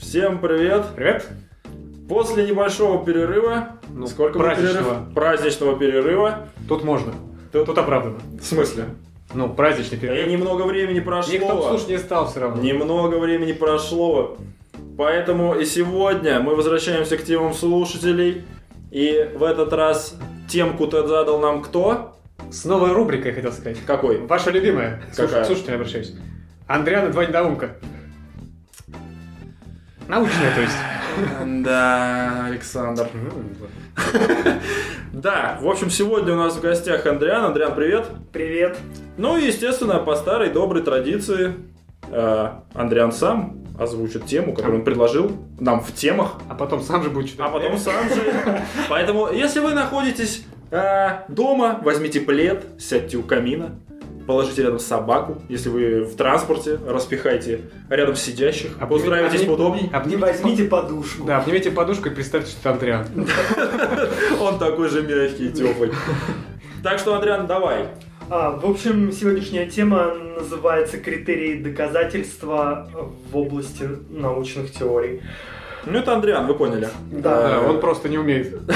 Всем привет! Привет. После небольшого перерыва, Ну, сколько праздничного. перерыв? Праздничного перерыва. Тут можно. Тут- Тут, оправдано. В смысле? Ну, праздничный И перерыв. немного времени прошло. Никто слушать не стал все равно. Немного времени прошло. Поэтому и сегодня мы возвращаемся к темам слушателей. И в этот раз темку-то задал нам кто? С новой рубрикой, хотел сказать. Какой? Ваша любимая. Какая? Слуш- Слушайте, я обращаюсь. Андриана два недоумка. Научная, то есть. Да, Александр. Да, в общем, сегодня у нас в гостях Андриан. Андриан, привет. Привет. Ну и, естественно, по старой доброй традиции э, Андриан сам озвучит тему, которую он предложил нам в темах, А потом сам же будет читать. а потом сам же. Поэтому, если вы находитесь э, дома, возьмите плед, сядьте у камина, положите рядом собаку, если вы в транспорте, распихайте рядом сидящих, устраивайтесь обними- поудобней. Не Обнимите, возьмите подушку. Да, обнимите подушку и представьте, что это Андриан. Он такой же мягкий и теплый. Так что, Андриан, давай. А, в общем, сегодняшняя тема называется «Критерии доказательства в области научных теорий». Ну, это Андриан, вы поняли. Да, он просто не умеет.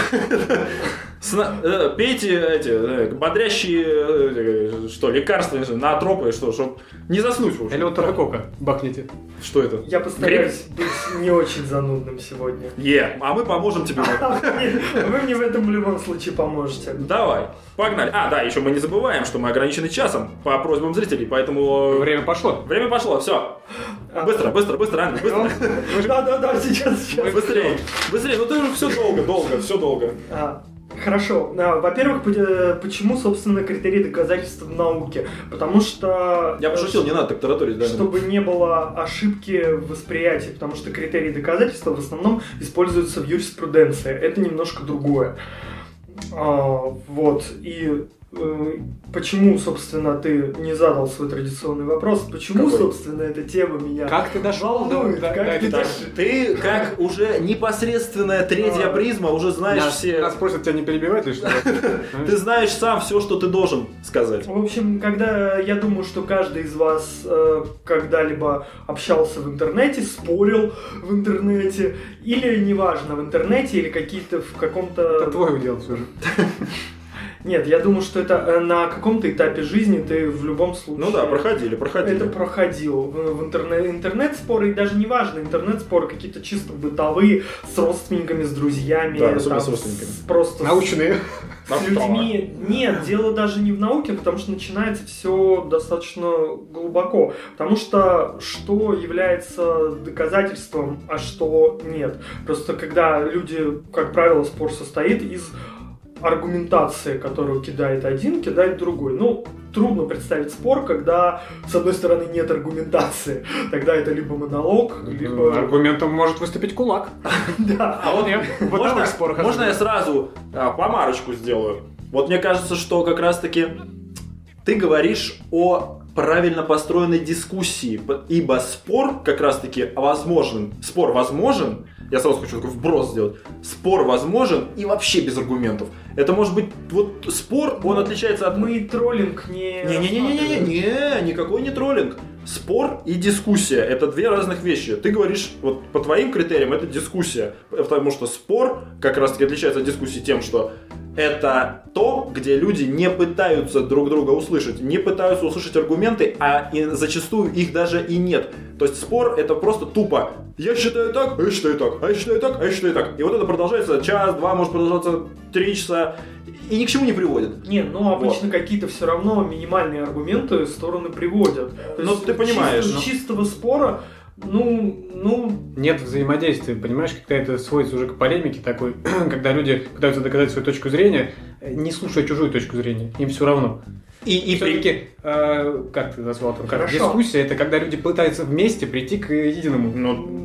Э, пейте эти э, бодрящие, э, что, лекарства, не знаю, наотропы, что, чтобы не заснуть. Или вот таракока бахните. Что это? Я постараюсь быть не очень занудным сегодня. Е, а мы поможем тебе. Вы мне в этом в любом случае поможете. Давай, погнали. А, да, еще мы не забываем, что мы ограничены часом по просьбам зрителей, поэтому... Время пошло. Время пошло, все. Быстро, быстро, быстро, Андрей, быстро. Да-да-да, сейчас, сейчас. Быстрее, быстрее, ну ты уже все долго, долго, все долго. А, Хорошо. А, Во-первых, э, почему, собственно, критерии доказательства в науке? Потому что... Я э, пошутил, не надо так тараторить, да. чтобы не было ошибки в восприятии, потому что критерии доказательства в основном используются в юриспруденции. Это немножко другое. А, вот. И почему, собственно, ты не задал свой традиционный вопрос? Почему, Какой? собственно, эта тема меня Как ты дошел до... Как до ты дошел? ты, как уже непосредственная третья А. призма, уже знаешь Нас, все... нас просят тебя не перебивать или что? Ты знаешь сам все, что ты должен сказать. В общем, когда я думаю, что каждый из вас э, когда-либо общался в интернете, спорил в интернете, или неважно, в интернете, или какие-то в каком-то... Это твой удел все же. Нет, я думаю, что это э, на каком-то этапе жизни ты в любом случае... Ну да, проходили, проходили. Это проходил в, интернет, интернет-споры, и даже не важно, интернет-споры какие-то чисто бытовые, с родственниками, с друзьями. Да, особенно с там, родственниками. Просто с- Научные. с людьми. Нет, дело даже не в науке, потому что начинается все достаточно глубоко. Потому что что является доказательством, а что нет. Просто когда люди, как правило, спор состоит из аргументации, которую кидает один, кидает другой. Ну, трудно представить спор, когда с одной стороны нет аргументации. Тогда это либо монолог, либо... Аргументом может выступить кулак. Да. А вот в можно, бытовых спорах можно я сразу а, помарочку сделаю? Вот мне кажется, что как раз-таки ты говоришь о правильно построенной дискуссии, ибо спор как раз-таки возможен, спор возможен, я сразу хочу такой вброс сделать, спор возможен и вообще без аргументов. Это может быть, вот спор, он отличается от... Мы троллинг не... Не-не-не-не-не, не, никакой не троллинг. Спор и дискуссия – это две разных вещи. Ты говоришь, вот по твоим критериям это дискуссия, потому что спор как раз-таки отличается от дискуссии тем, что это то, где люди не пытаются друг друга услышать, не пытаются услышать аргументы, а и зачастую их даже и нет. То есть спор это просто тупо «я считаю так, а я считаю так, а я считаю так, а я считаю так». И вот это продолжается час, два, может продолжаться три часа, и ни к чему не приводит. Не, ну обычно какие-то все равно минимальные аргументы стороны приводят. То Ну, есть ты понимаешь, чисто- ну. чистого спора, ну, ну, Нет взаимодействия, понимаешь, когда это сводится уже к полемике такой, когда люди пытаются доказать свою точку зрения, э, не слушая чужую точку зрения, им все равно. И, и все-таки, как ты назвал там, как дискуссия, это когда люди пытаются вместе прийти к единому. Ну,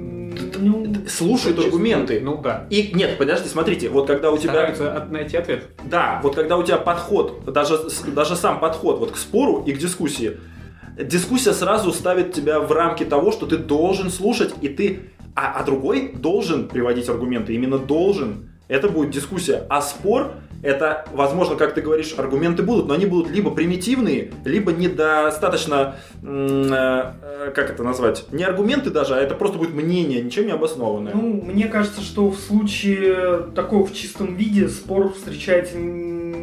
ну, слушают аргументы. Ну да. И нет, подожди, смотрите, вот когда у тебя... Стараются от- найти ответ. Да, вот когда у тебя подход, даже, даже сам подход вот к спору и к дискуссии, дискуссия сразу ставит тебя в рамки того, что ты должен слушать, и ты... А, а другой должен приводить аргументы, именно должен. Это будет дискуссия. А спор это, возможно, как ты говоришь, аргументы будут, но они будут либо примитивные, либо недостаточно, э, э, как это назвать, не аргументы даже, а это просто будет мнение, ничем не обоснованное. Ну, мне кажется, что в случае такого в чистом виде спор встречается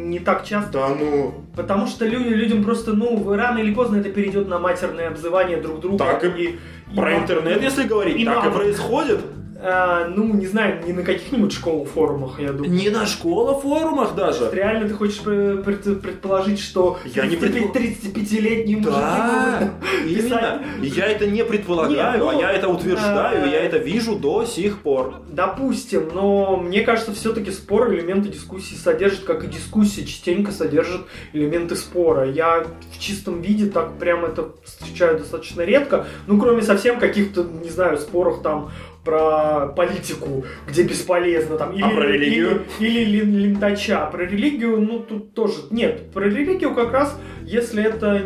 не так часто. Да ну... Потому что люди, людям просто, ну, рано или поздно это перейдет на матерное обзывание друг друга. Так и и Про на- интернет, если говорить, и так и происходит. А, ну, не знаю, не на каких-нибудь школ форумах, я думаю. Не на школа форумах даже. Реально ты хочешь пред- предположить, что Я не 35 предпол- 35-летний мужик Да, именно. Я это не предполагаю, Нет, ну, а я это утверждаю, э, и я это вижу до сих пор. Допустим, но мне кажется, все-таки спор элементы дискуссии содержит, как и дискуссия частенько содержит элементы спора. Я в чистом виде так прям это встречаю достаточно редко, ну, кроме совсем каких-то, не знаю, споров там про политику, где бесполезно там, или, А про религию? или, или лентача. Про религию, ну, тут тоже, нет, про религию как раз, если это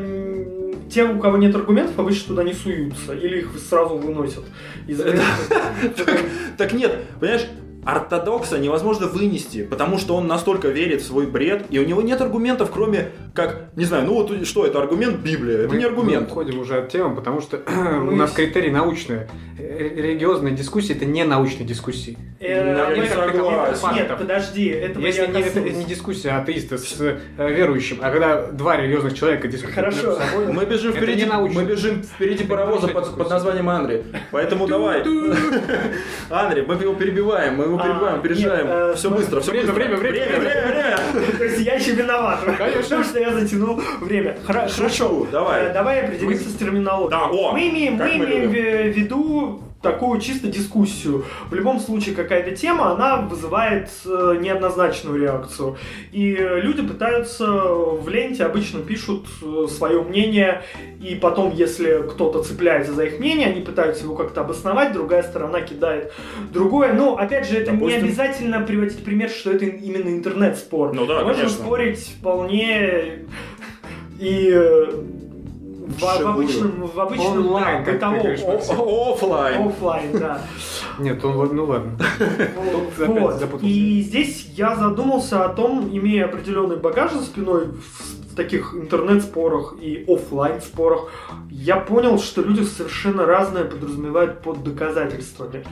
те, у кого нет аргументов, обычно туда не суются, или их сразу выносят из Так нет, понимаешь, ортодокса невозможно вынести, потому что он настолько верит в свой бред, и у него нет аргументов, кроме как, не знаю, ну вот что это аргумент Библия, это Мы- не аргумент. Мы уходим уже от темы, потому что у нас критерий научные. Религиозные дискуссии это не научные дискуссии. Э, не согласен. Нет, подожди, это Если не, это не дискуссия атеиста с э, верующим, а когда два религиозных человека дискутируют Хорошо. собой, Мы бежим впереди, мы бежим впереди паровоза научная под, дискуссия. под названием Анри. Поэтому давай. Анри, мы его перебиваем, мы его А, перебиваем, опережаем. э, все мы- быстро, все время, быстро. время, время, время, время. То есть я еще виноват. Конечно. Потому что я затянул время. Хорошо. давай. Э, Давай определимся с терминологией. Да, о, мы имеем, мы мы любим. в виду такую чисто дискуссию. В любом случае какая-то тема, она вызывает э, неоднозначную реакцию. И э, люди пытаются в ленте обычно пишут свое мнение, и потом, если кто-то цепляется за их мнение, они пытаются его как-то обосновать, другая сторона кидает другое. Но, опять же, это не Допустим. обязательно приводить пример, что это именно интернет-спор. Ну да, Можно конечно. спорить вполне и э, в, в обычном, в обычном Онлайн, да, бытовом говоришь, о- Максим. Оффлайн. оффлайн, да. Нет, он, вот- ну ладно. Вот. И здесь я задумался о том, имея определенный багаж за спиной в таких интернет-спорах и оффлайн спорах, я понял, что люди совершенно разное подразумевают под доказательствами.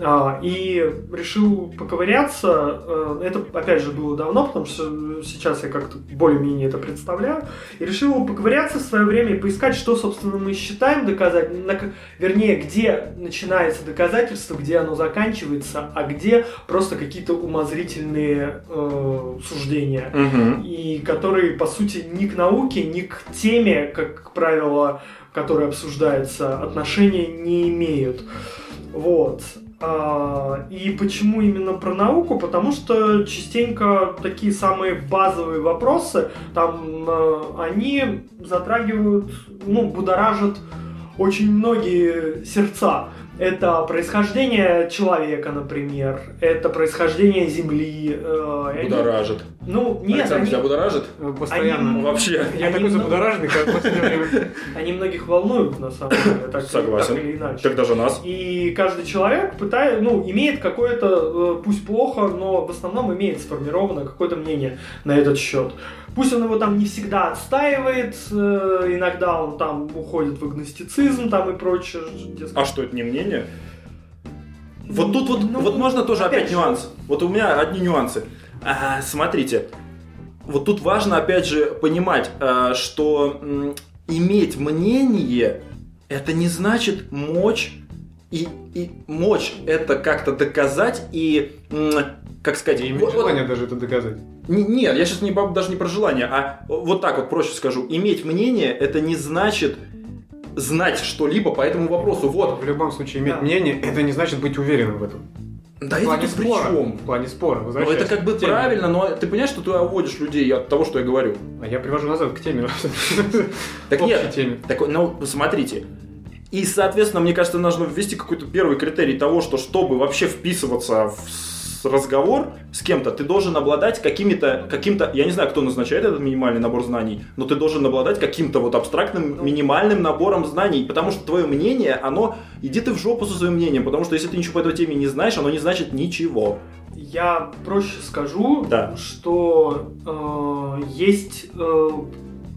А, и решил поковыряться. Э, Это, опять же, было давно, потому что сейчас я как-то более-менее это представляю. И решил поковыряться в свое время и поискать, что, собственно, мы считаем доказать. Вернее, где начинается доказательство, где оно заканчивается, а где просто какие-то умозрительные э, суждения Мгм. и которые, по сути, ни к науке, ни к теме, как правило, которая обсуждается, отношения не имеют. Вот. А, И почему именно про науку? Потому что частенько такие самые базовые вопросы, там, э, они затрагивают, ну, будоражат очень многие сердца. Это происхождение человека, например, это происхождение Земли. э, и они- Будоражит. Ну, нет, Александр, они, тебя будоражит? Э, Постоянно. Они- Вообще. Я Они такой много- забудораженный, как в последнее время. они многих волнуют, на самом деле, так, Согласен. так или иначе. Так даже нас. И каждый человек пытает, ну, имеет какое-то, э, пусть плохо, но в основном имеет сформированное какое-то мнение на этот счет. Пусть он его там не всегда отстаивает, э, иногда он там уходит в агностицизм там и прочее. дескать. А что, это не мнение? Вот тут вот, Ну, вот можно тоже опять, опять же. нюанс. Вот у меня одни нюансы. А, смотрите, вот тут важно опять же понимать, а, что м, иметь мнение это не значит мочь и, и мочь это как-то доказать и м, как сказать И вот- иметь вот- желание даже это доказать. не- Нет, я сейчас не, даже не про желание, а вот так вот проще скажу. Иметь мнение это не значит знать что-либо по этому вопросу. Вот, В любом случае, иметь Да. мнение, это не значит быть уверенным в этом. да в это плане тут при спора. чем? В плане спора. Ну, это как бы правильно, но ты понимаешь, что ты уводишь людей от того, что я говорю? А я привожу назад к теме. Так нет, теме. так, ну, смотрите. И, соответственно, мне кажется, нужно ввести какой-то первый критерий того, что чтобы вообще вписываться в разговор с кем-то, ты должен обладать какими-то, каким-то, я не знаю, кто назначает этот минимальный набор знаний, но ты должен обладать каким-то вот абстрактным минимальным набором знаний, потому что твое мнение, оно, иди ты в жопу со своим мнением, потому что если ты ничего по этой теме не знаешь, оно не значит ничего. я проще скажу, Да. что э, есть э,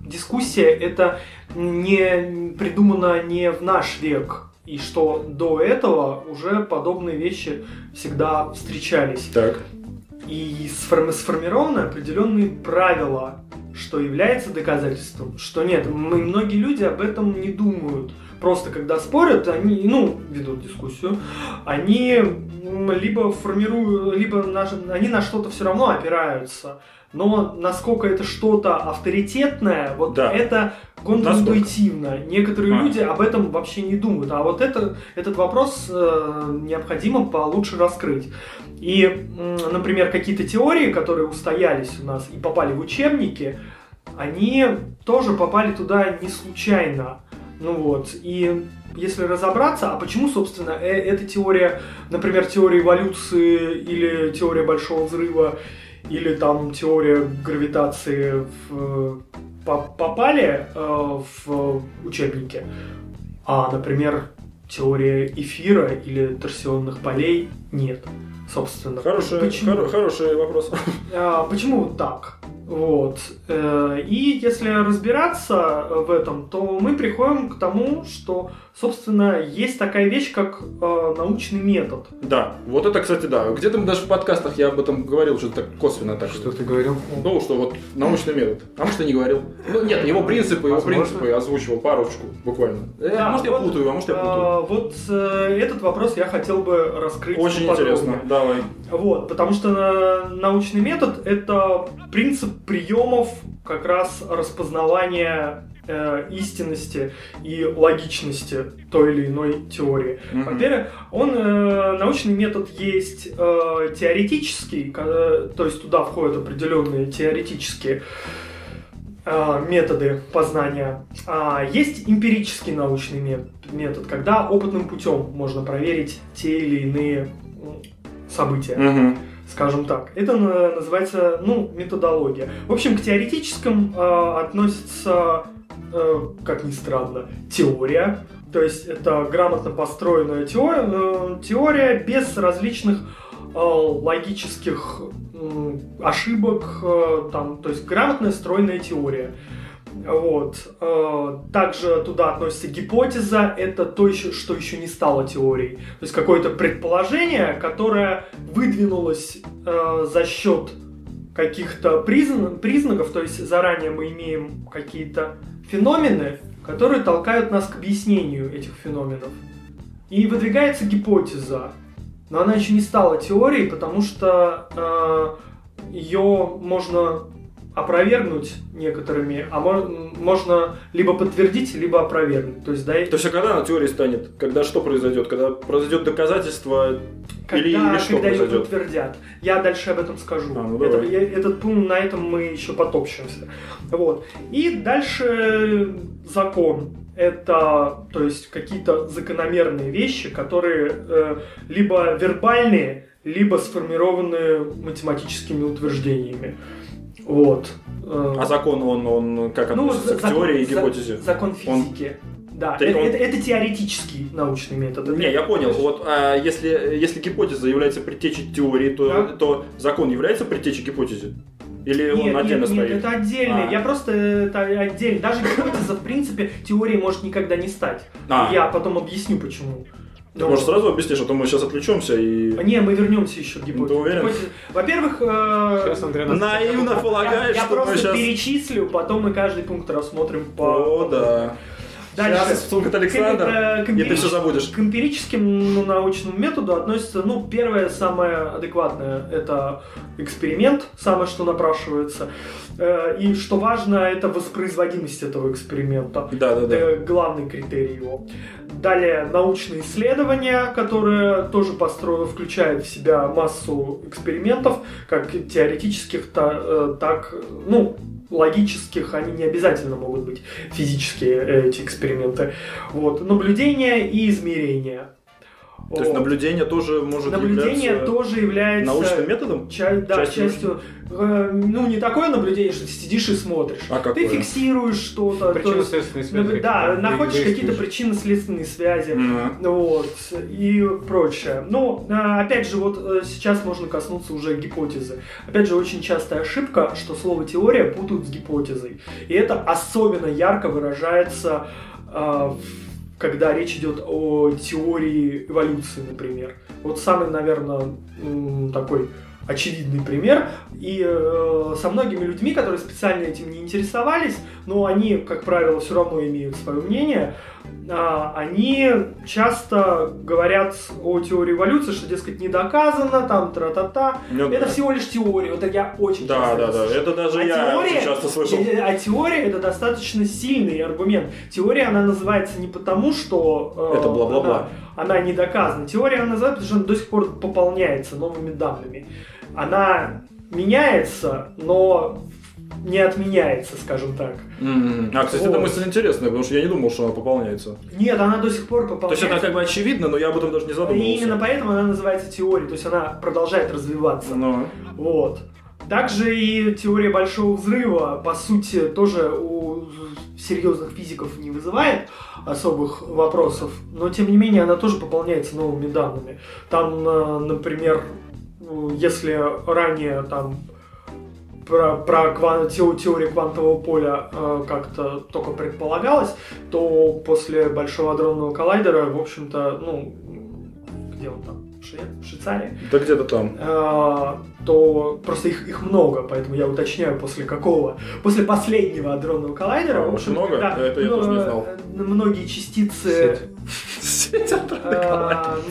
дискуссия, это не придумано не в наш век, и что до этого уже подобные вещи всегда встречались. Так. И сформи- сформированы определенные правила, что является доказательством, что нет. Мы, многие люди об этом не думают. Просто когда спорят, они, ну, ведут дискуссию, они либо формируют, либо на, они на что-то все равно опираются. Но насколько это что-то авторитетное, вот Да. это контринтуитивно. Некоторые А. люди об этом вообще не думают. А вот это, этот вопрос э, необходимо получше раскрыть. И, например, какие-то теории, которые устоялись у нас и попали в учебники, они тоже попали туда не случайно. Ну вот, и если разобраться, а почему, собственно, э- эта теория, например, теория эволюции или теория большого взрыва, или там теория гравитации в- по- попали э, в учебники, а, например, теория эфира или торсионных полей нет, собственно. Хороший, Почему? хоро- хороший вопрос. А, почему так? Вот. Э, И если разбираться в этом, то мы приходим к тому, что, собственно, есть такая вещь, как э, научный метод. Да, вот это, кстати, да. Где-то даже в подкастах я об этом говорил, что так косвенно так. Что ты говорил? Ну, что вот научный метод. А может, я не говорил? Ну, нет, его принципы, его Возможно. принципы я озвучивал парочку, буквально. Э, Да, может, я вот, путаю, а может, я путаю. Э, Вот э, этот вопрос я хотел бы раскрыть Очень интересно, давай. Вот, потому что э, научный метод это принцип приемов как раз распознавания э, истинности и логичности той или иной теории. Мгм. Во-первых, он э, научный метод есть э, теоретический, ка- то есть туда входят определенные теоретические э, методы познания. А есть эмпирический научный мет- метод, когда опытным путем можно проверить те или иные события Мгм. скажем так. Это на- называется, ну, методология. В общем, к теоретическим э, относится, э, как ни странно, теория. То есть это грамотно построенная теория, э, теория без различных э, логических ошибок, э, там, то есть грамотная стройная теория. Вот. Э, Также туда относится гипотеза, это то, что еще не стало теорией. То есть какое-то предположение, которое выдвинулось э, за счет каких-то призна- признаков, то есть заранее мы имеем какие-то феномены, которые толкают нас к объяснению этих феноменов. И выдвигается гипотеза, но она еще не стала теорией, потому что ее можно опровергнуть некоторыми, а мо- можно либо подтвердить, либо опровергнуть. То есть, да, То есть, а когда она теорией станет? Когда что произойдет? Когда произойдет доказательство когда, или, или что когда ее произойдет? подтвердят. Я дальше об этом скажу. А, ну Это- я- этот пункт, на этом мы еще потопчемся. Вот. И дальше закон. Это, то есть, какие-то закономерные вещи, которые э, либо вербальные, либо сформированные математическими утверждениями. Вот. Э, А закон, он, он как ну, относится за- к закон- теории и гипотезе? Закон Он- физики. Да, Ты- это, он- это- это теоретический научный метод. Не, я понял. Вот а если, если гипотеза является предтечей теории, то, Да. то закон является предтечей гипотезе? Или он Нет, отдельно нет, нет, стоит? это отдельно. А. Я просто это отдельно. Даже гипотеза, в принципе, теорией может никогда не стать. А. Я потом объясню, почему. Ты, Но- может, сразу объяснишь, а то мы сейчас отвлечемся и... Не, мы вернемся еще к гипотезе. Ты уверен? Во-первых, э, Наивно я, полагаешь, я что мы просто сейчас... перечислю, потом мы каждый пункт рассмотрим по... О, да. Дальше. Сейчас вступит Александр, К- э, к и ты все забудешь. К эмпирическим ну, научному методу относится, ну, первое, самое адекватное, это эксперимент, самое, что напрашивается. Э, И что важно, это воспроизводимость этого эксперимента. Да, да, да. Это главный критерий его. Далее научные исследования, которые тоже построены, включают в себя массу экспериментов, как теоретических, э, так, ну, логических, они не обязательно могут быть физические э, эти эксперименты. Вот. Наблюдения и измерения. То есть наблюдение тоже может Наблюдение являться тоже является научным методом? Ча- да, Частью частью, э, ну не такое наблюдение, что ты сидишь и смотришь. А какое? Ты фиксируешь что-то, то есть, Причинно-следственные связи. наб- да, какие-то, находишь какие-то причинно-следственные связи. Мгм. Вот, и прочее. Ну, а, опять же, вот э, сейчас можно коснуться уже гипотезы. Опять же, очень частая ошибка, что слово теория путают с гипотезой. И это особенно ярко выражается, а, в- когда речь идет о теории эволюции, например. Вот самый, наверное, такой очевидный пример. И э, со многими людьми, которые специально этим не интересовались, но они, как правило, все равно имеют свое мнение, они часто говорят о теории эволюции, что, дескать, не доказано, там, тра-та-та. Ну, Это да. всего лишь теория. Вот это я очень Да, часто да, да. слышу. Это даже А я теория- часто слышал. Э, А теория это достаточно сильный аргумент. Теория она называется не потому, что э, Это бла-бла-бла. Она, она не доказана. Теория она называется, потому что она до сих пор пополняется новыми данными. Она меняется, но не отменяется, скажем так. М, А, кстати, Вот. эта мысль интересная, потому что я не думал, что она пополняется. Нет, она до сих пор То есть пополняется. это как бы очевидно, но я об этом даже не И задумывался. именно поэтому она называется теорией, то есть она продолжает развиваться. Ну, Вот. Также и теория большого взрыва, по сути, тоже у серьезных физиков не вызывает особых вопросов, но тем не менее она тоже пополняется новыми данными. Там, э, например, ну, если ранее там про, про кван- тео- теорию квантового поля э, как-то только предполагалось, то после Большого адронного коллайдера, в общем-то, ну, где он там? Швед? Швейцария? да где-то там. А, то просто их, их много, поэтому я уточняю, после какого. После последнего адронного коллайдера. А, общем, много? когда, Это я ну, тоже не знал. э, Многие частицы... Сеть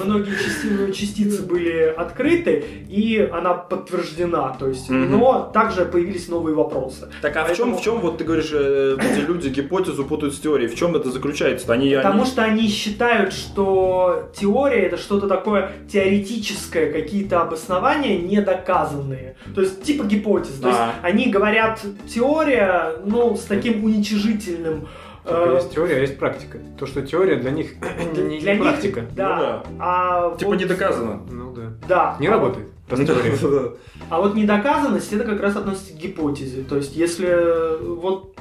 Многие части- частицы были открыты, и она подтверждена. То есть, но также появились новые вопросы. Так а в чем, в чем, вот ты говоришь, э, эти люди гипотезу путают с теорией, в чем это заключается? Они, Потому что они считают, что теория это что-то такое теоретическое, какие-то обоснования недоказанные. То есть типа гипотез. То есть А. они говорят теория, ну, с таким уничижительным. Типа, э, есть теория, а есть практика. То, что теория для них не, для не них, практика. Да. Ну А Типа вот- не доказано. Ну да. Да. Не А работает. теория. А вот недоказанность это как раз относится к гипотезе. То есть, если э, вот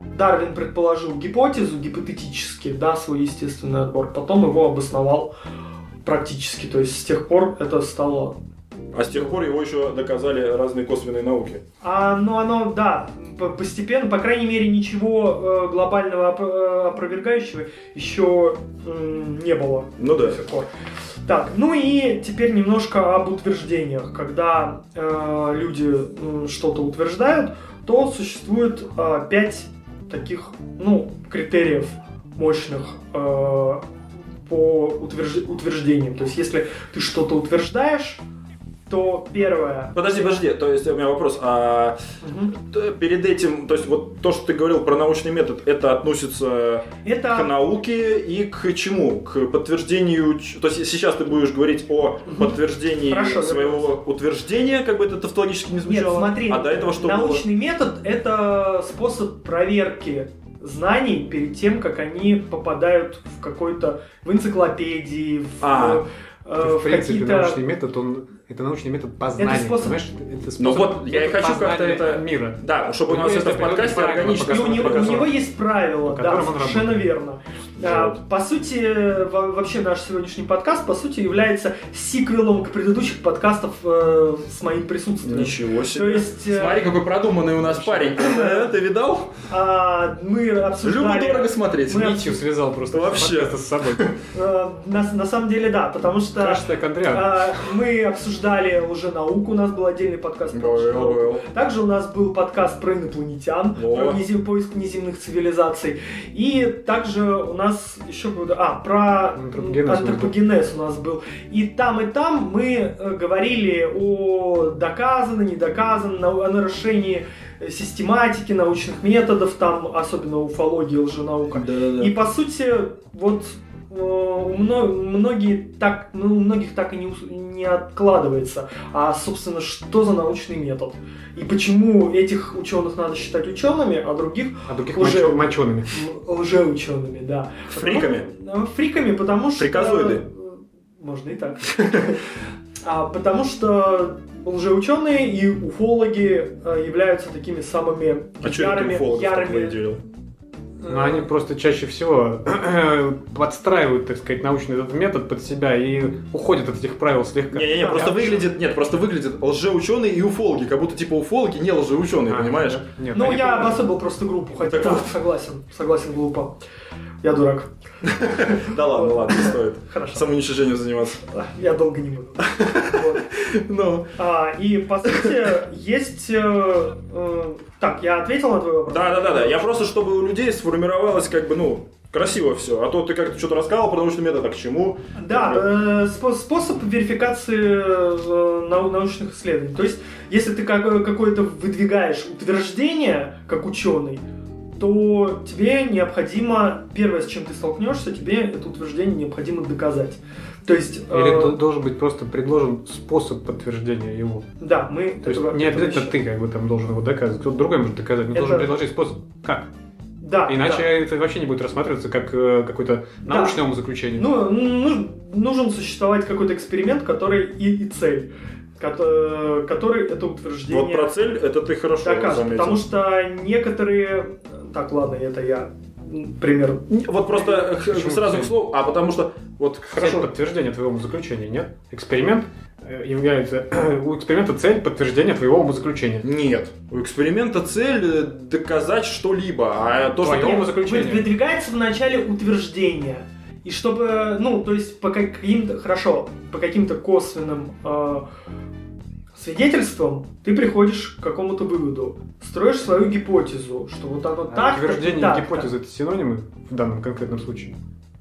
Дарвин предположил гипотезу гипотетически, да, свой естественный отбор, потом его обосновал практически. То есть с тех пор это стало. А с тех пор его еще доказали разные косвенные науки. А, ну оно, да, по- постепенно, по крайней мере, ничего э, глобального оп- э, опровергающего еще м, не было. Ну да. до сих пор. Так, ну и теперь немножко об утверждениях. Когда э, люди м, что-то утверждают, то существует э, пять таких, ну, критериев мощных э, по утверж- утверждениям. То есть, если ты что-то утверждаешь, то первое. Подожди, подожди, то есть у меня вопрос, а т- перед этим, то есть вот то, что ты говорил про научный метод, это относится к Это науке и к чему? К подтверждению, то есть сейчас ты будешь говорить о Мгм. подтверждении Хорошо, своего утверждения, как бы это тавтологически не Нет, звучало, смотри, а до этого что было? научный метод это способ проверки знаний перед тем, как они попадают в какой-то в энциклопедии, в, А. э, в в принципе, какие-то. научный метод, он это научный метод познания. способ- понимаешь? Это Ну способ вот, я и хочу как-то это- мира. Да, чтобы у У нас это в подкасте органично И у него, у него есть правила, да, совершенно верно. А, Вот. По сути, во- вообще наш сегодняшний подкаст, по сути, является сиквелом к предыдущих подкастов э, с моим присутствием. Ничего То себе. есть э, Смотри, какой продуманный у нас парень. Э, Ты видал? а, мы Любо обсуждали... дорого смотреть. Мы- Нитью связал просто Вообще. подкаста с собой. э, на, на самом деле, да, потому что... Кажется, Кондриан. А, Мы обсуждали уже науку, у нас был отдельный подкаст про Был, науку. был. Также у нас был подкаст про инопланетян, О. про внези- поиск внеземных цивилизаций. И также у нас еще был, а, про Антропогенез у нас был. антропогенез у нас был. И там, и там мы э, говорили о доказанно, не доказанно, на- о нарушении систематики, научных методов, там, особенно уфологии, лженаука. Да-да-да. И по сути, вот многие так, ну, у многих так и не, не откладывается. А, собственно, что за научный метод? И почему этих ученых надо считать учеными, а других А других уже- мочеными. м, лжеучеными, да. Фриками? Потому- э, Фриками, потому что... Фриказоиды? Можно и так. А, потому что лжеученые и уфологи являются такими самыми А ярыми, ярыми? Но они просто чаще всего подстраивают, так сказать, научный этот метод под себя и уходят от этих правил слегка. Не-не-не, просто я выглядит, нет, просто выглядит лжеученые и уфологи, как будто типа уфологи не лжеученые, А, понимаешь? нет, Нет, Ну, я просто- обособил просто группу, хотя Так да, вот. согласен, согласен, глупо. Я дурак. Да ладно, ладно, не стоит. Хорошо. Самоуничтожением заниматься. Я долго не буду. Ну, А, и по сути есть... э, э, Так, я ответил на твой вопрос? да, да, да, да. Я просто, чтобы у людей сформировалось как бы, ну, красиво все. А то ты как-то что-то рассказывал про научный метод, а к чему? Да, э, спо- способ верификации э, нау- научных исследований. То есть, если ты как- какое-то выдвигаешь утверждение как ученый, то тебе необходимо, первое, с чем ты столкнешься, тебе это утверждение необходимо доказать. То есть, Или э, должен быть просто предложен способ подтверждения его. да, мы... То есть этого- не этого обязательно еще- ты как бы там должен его доказывать, кто-то другой может доказать, но Это- должен предложить способ. Как? Да, Иначе да. это вообще не будет рассматриваться как э, какое-то Да. научное умозаключение. Ну, ну, нужен существовать какой-то эксперимент, который и, и цель, кото- который это утверждение Вот про цель, это ты хорошо доказывает. заметил. Потому что некоторые... Так, ладно, это я пример. Вот просто э, Почему сразу цель? к слову, а потому что, вот Цель хорошо, подтверждения твоего умозаключения, нет? Эксперимент э, является... У эксперимента цель подтверждения твоего умозаключения. нет. У эксперимента цель э, доказать что-либо, а то, что Твое ты... умозаключение. Вы- Выдвигается вначале утверждение. И чтобы, ну, то есть по каким-то, хорошо, по каким-то косвенным э, свидетельствам ты приходишь к какому-то выводу, строишь свою гипотезу, что вот оно А так, утверждение так, и гипотеза это синонимы в данном конкретном случае?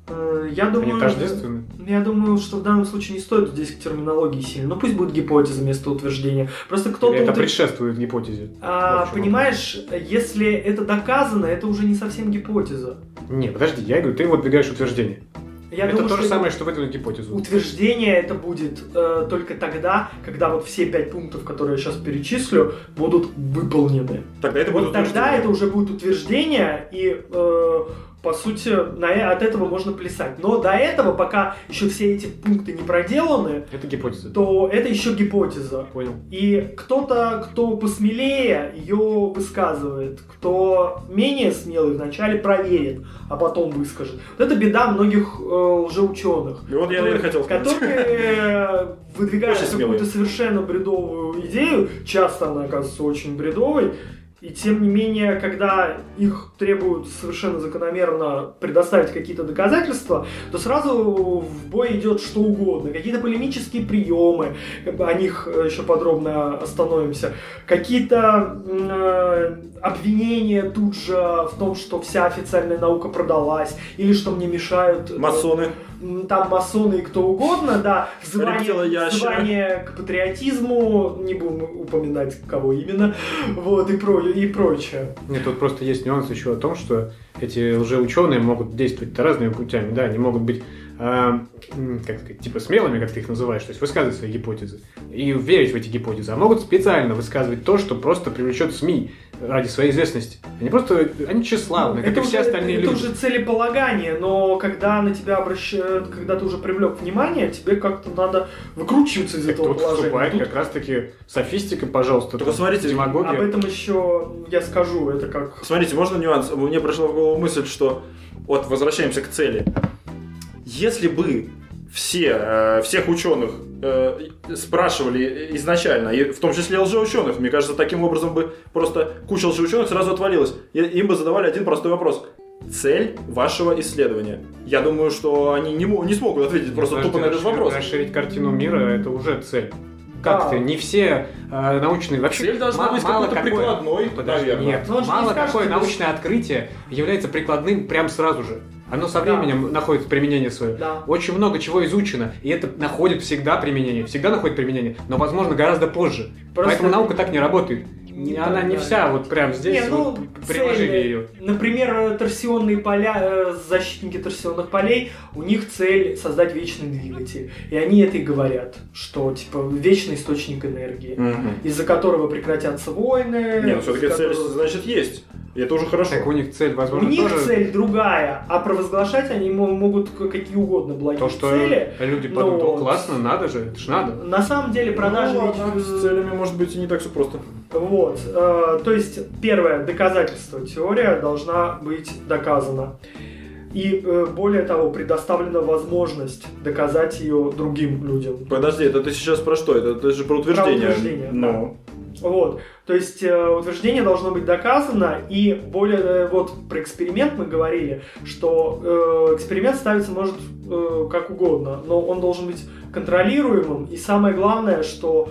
Э, Я думаю, Они тождественны? Я думаю, что в данном случае не стоит здесь к терминологии сильно. Ну пусть будет гипотеза вместо утверждения. Просто кто-то... Это утвер- предшествует гипотезе? А, понимаешь, если это доказано, это уже не совсем гипотеза. Не, подожди, я говорю, ты выдвигаешь утверждение. Я это думаю, то же что самое, что выдвинуть гипотезу. Утверждение это будет э, только тогда, когда вот все пять пунктов, которые я сейчас перечислю, будут выполнены. Тогда это вот будет тогда утверждение. это уже будет утверждение, и э, по сути на, э- от этого можно плясать. Но до этого, пока еще все эти пункты не проделаны, Это гипотеза. то это еще гипотеза. Понял. И кто-то, кто посмелее, ее высказывает, кто менее смелый вначале проверит, а потом выскажет. Вот это беда многих э, лжеученых. И вот я, наверное, хотел сказать. Которые выдвигают Очень смелые. какую-то совершенно бредовую идею, часто она оказывается очень бредовой, и тем не менее, когда их требуют совершенно закономерно предоставить какие-то доказательства, то сразу в бой идет что угодно. Какие-то полемические приемы, о них э, еще подробно остановимся. Какие-то э, обвинения тут же в том, что вся официальная наука продалась, или что мне мешают... э, Масоны. м, там масоны и кто угодно, да, взывание, Рептилоящеры. взывание к патриотизму, не будем упоминать кого именно, вот, и, про, и прочее. Нет, тут просто есть нюанс еще о том, что эти лжеученые могут действовать разными путями, да, они могут быть, э, м, как сказать, типа смелыми, как ты их называешь, то есть высказывать свои гипотезы и верить в эти гипотезы, а могут специально высказывать то, что просто привлечет СМИ ради своей известности. Они просто, они тщеславны, как это и все уже, остальные это люди. уже целеполагание, но когда на тебя обращают, когда ты уже привлек внимание, тебе как-то надо выкручиваться из Так этого тут положения. вступает Тут как раз-таки софистика, пожалуйста, Только смотрите, демагогия. об этом еще я скажу, это как... Смотрите, можно нюанс? Мне пришла в голову мысль, что вот возвращаемся к цели. Если бы все, э, всех ученых э, спрашивали изначально, и в том числе лжеученых, мне кажется, таким образом бы просто куча лжеученых сразу отвалилась. И им бы задавали один простой вопрос. Цель вашего исследования. Я думаю, что они не, не смогут ответить просто Подожди, тупо на этот вопрос. Расширить картину мира это уже цель. Как Да. ты? Не все э, научные вообще Цель должна быть мало какой-то какое- прикладной, Подожди, наверное. Нет, не мало скажет, какое научное открытие является прикладным прям сразу же. Оно со Да. временем находит применение свое. Да. Очень много чего изучено, и это находит всегда применение, всегда находит применение, но, возможно, гораздо позже. Просто- Поэтому наука так не работает. Не Она так, не да. вся вот прям здесь, Не, ну, вот, приложили цели. ее. Например, торсионные поля, э, защитники торсионных полей, у них цель создать вечный двигатель. И они это и говорят, что типа вечный источник энергии, Мгм. из-за которого прекратятся войны. Не, ну все-таки из-за цель, которого- значит, есть. И это уже хорошо. Так у них цель, возможно, У них тоже цель другая, а провозглашать они мо- могут какие угодно благие то, что цели. люди но- подумают, «О, классно, надо же, это ж надо. На самом деле продажи Ну, ведь, ладно, э, с целями может быть и не так все просто. Вот, э, то есть первое доказательство, теория должна быть доказана. И э, более того, предоставлена возможность доказать ее другим людям. Подожди, это ты сейчас про что? Это, это же про утверждение. утверждение, Ну. Вот, то есть э, утверждение должно быть доказано, и более, э, вот про эксперимент мы говорили, что э, эксперимент ставится может э, как угодно, но он должен быть контролируемым, и самое главное, что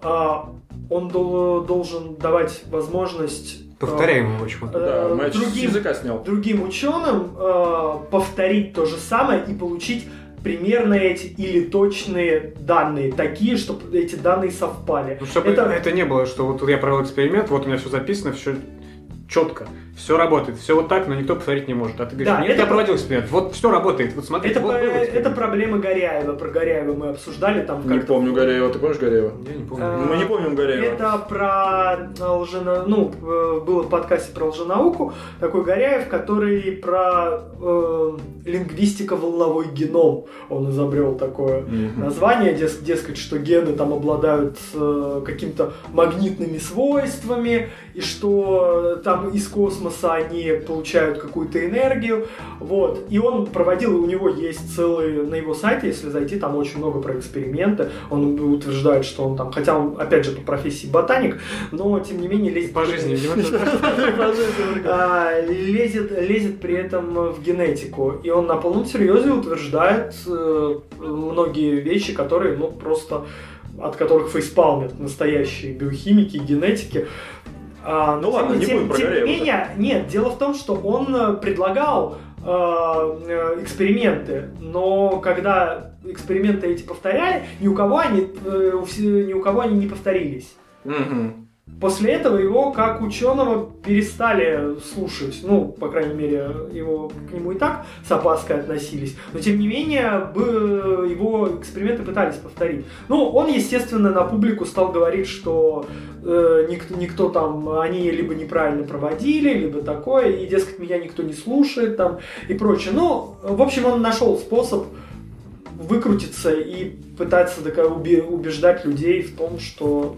а, он дол- должен давать возможность э, Повторяемого почему-то. Да, э, с другим, языка снял. другим ученым э, повторить то же самое и получить примерно эти или точные данные, такие, чтобы эти данные совпали. Ну, чтобы Это- это... не было, что вот я провел эксперимент, вот у меня все записано, все четко, все работает, все вот так, но никто повторить не может. А ты говоришь, Да, нет, это- я проводил эксперимент, вот все работает, вот смотри, Это, вот про- эксперимент. это проблема Горяева. Про Горяева мы обсуждали там Не помню Гореева. Ты помнишь Гореева? Я не помню. А, Мы не помним Гореева. Это про лжена... ну, э, было в подкасте про лженауку, такой Горяев, который про э, лингвистика волновой геном. Он изобрел такое название, дес- дескать, что гены там обладают э, какими-то магнитными свойствами, и что э, там из космоса они получают какую-то энергию. Вот. И он проводил, у него есть целый, на его сайте, если зайти, там очень много про эксперименты. Он утверждает, что он там, хотя он, опять же, по профессии ботаник, но тем не менее лезет... По жизни. А, лезет, лезет при этом в генетику. И он на полном серьезе утверждает э, многие вещи, которые, ну, просто от которых фейспалмят настоящие биохимики и генетики. А, Ну ладно, тем- не тем- будем Тем не менее, нет, дело в том, что он э, предлагал э, э, эксперименты, но когда эксперименты эти повторяли, ни у кого они, э, ни у кого они не повторились. Мгм. После этого его как ученого перестали слушать. Ну, по крайней мере, его к нему и так с опаской относились. Но тем не менее, его эксперименты пытались повторить. Ну, он, естественно, на публику стал говорить, что э, никто, никто там, они либо неправильно проводили, либо такое, и, дескать, меня никто не слушает там и прочее. Ну, в общем, он нашел способ выкрутиться и пытаться убеждать людей в том, что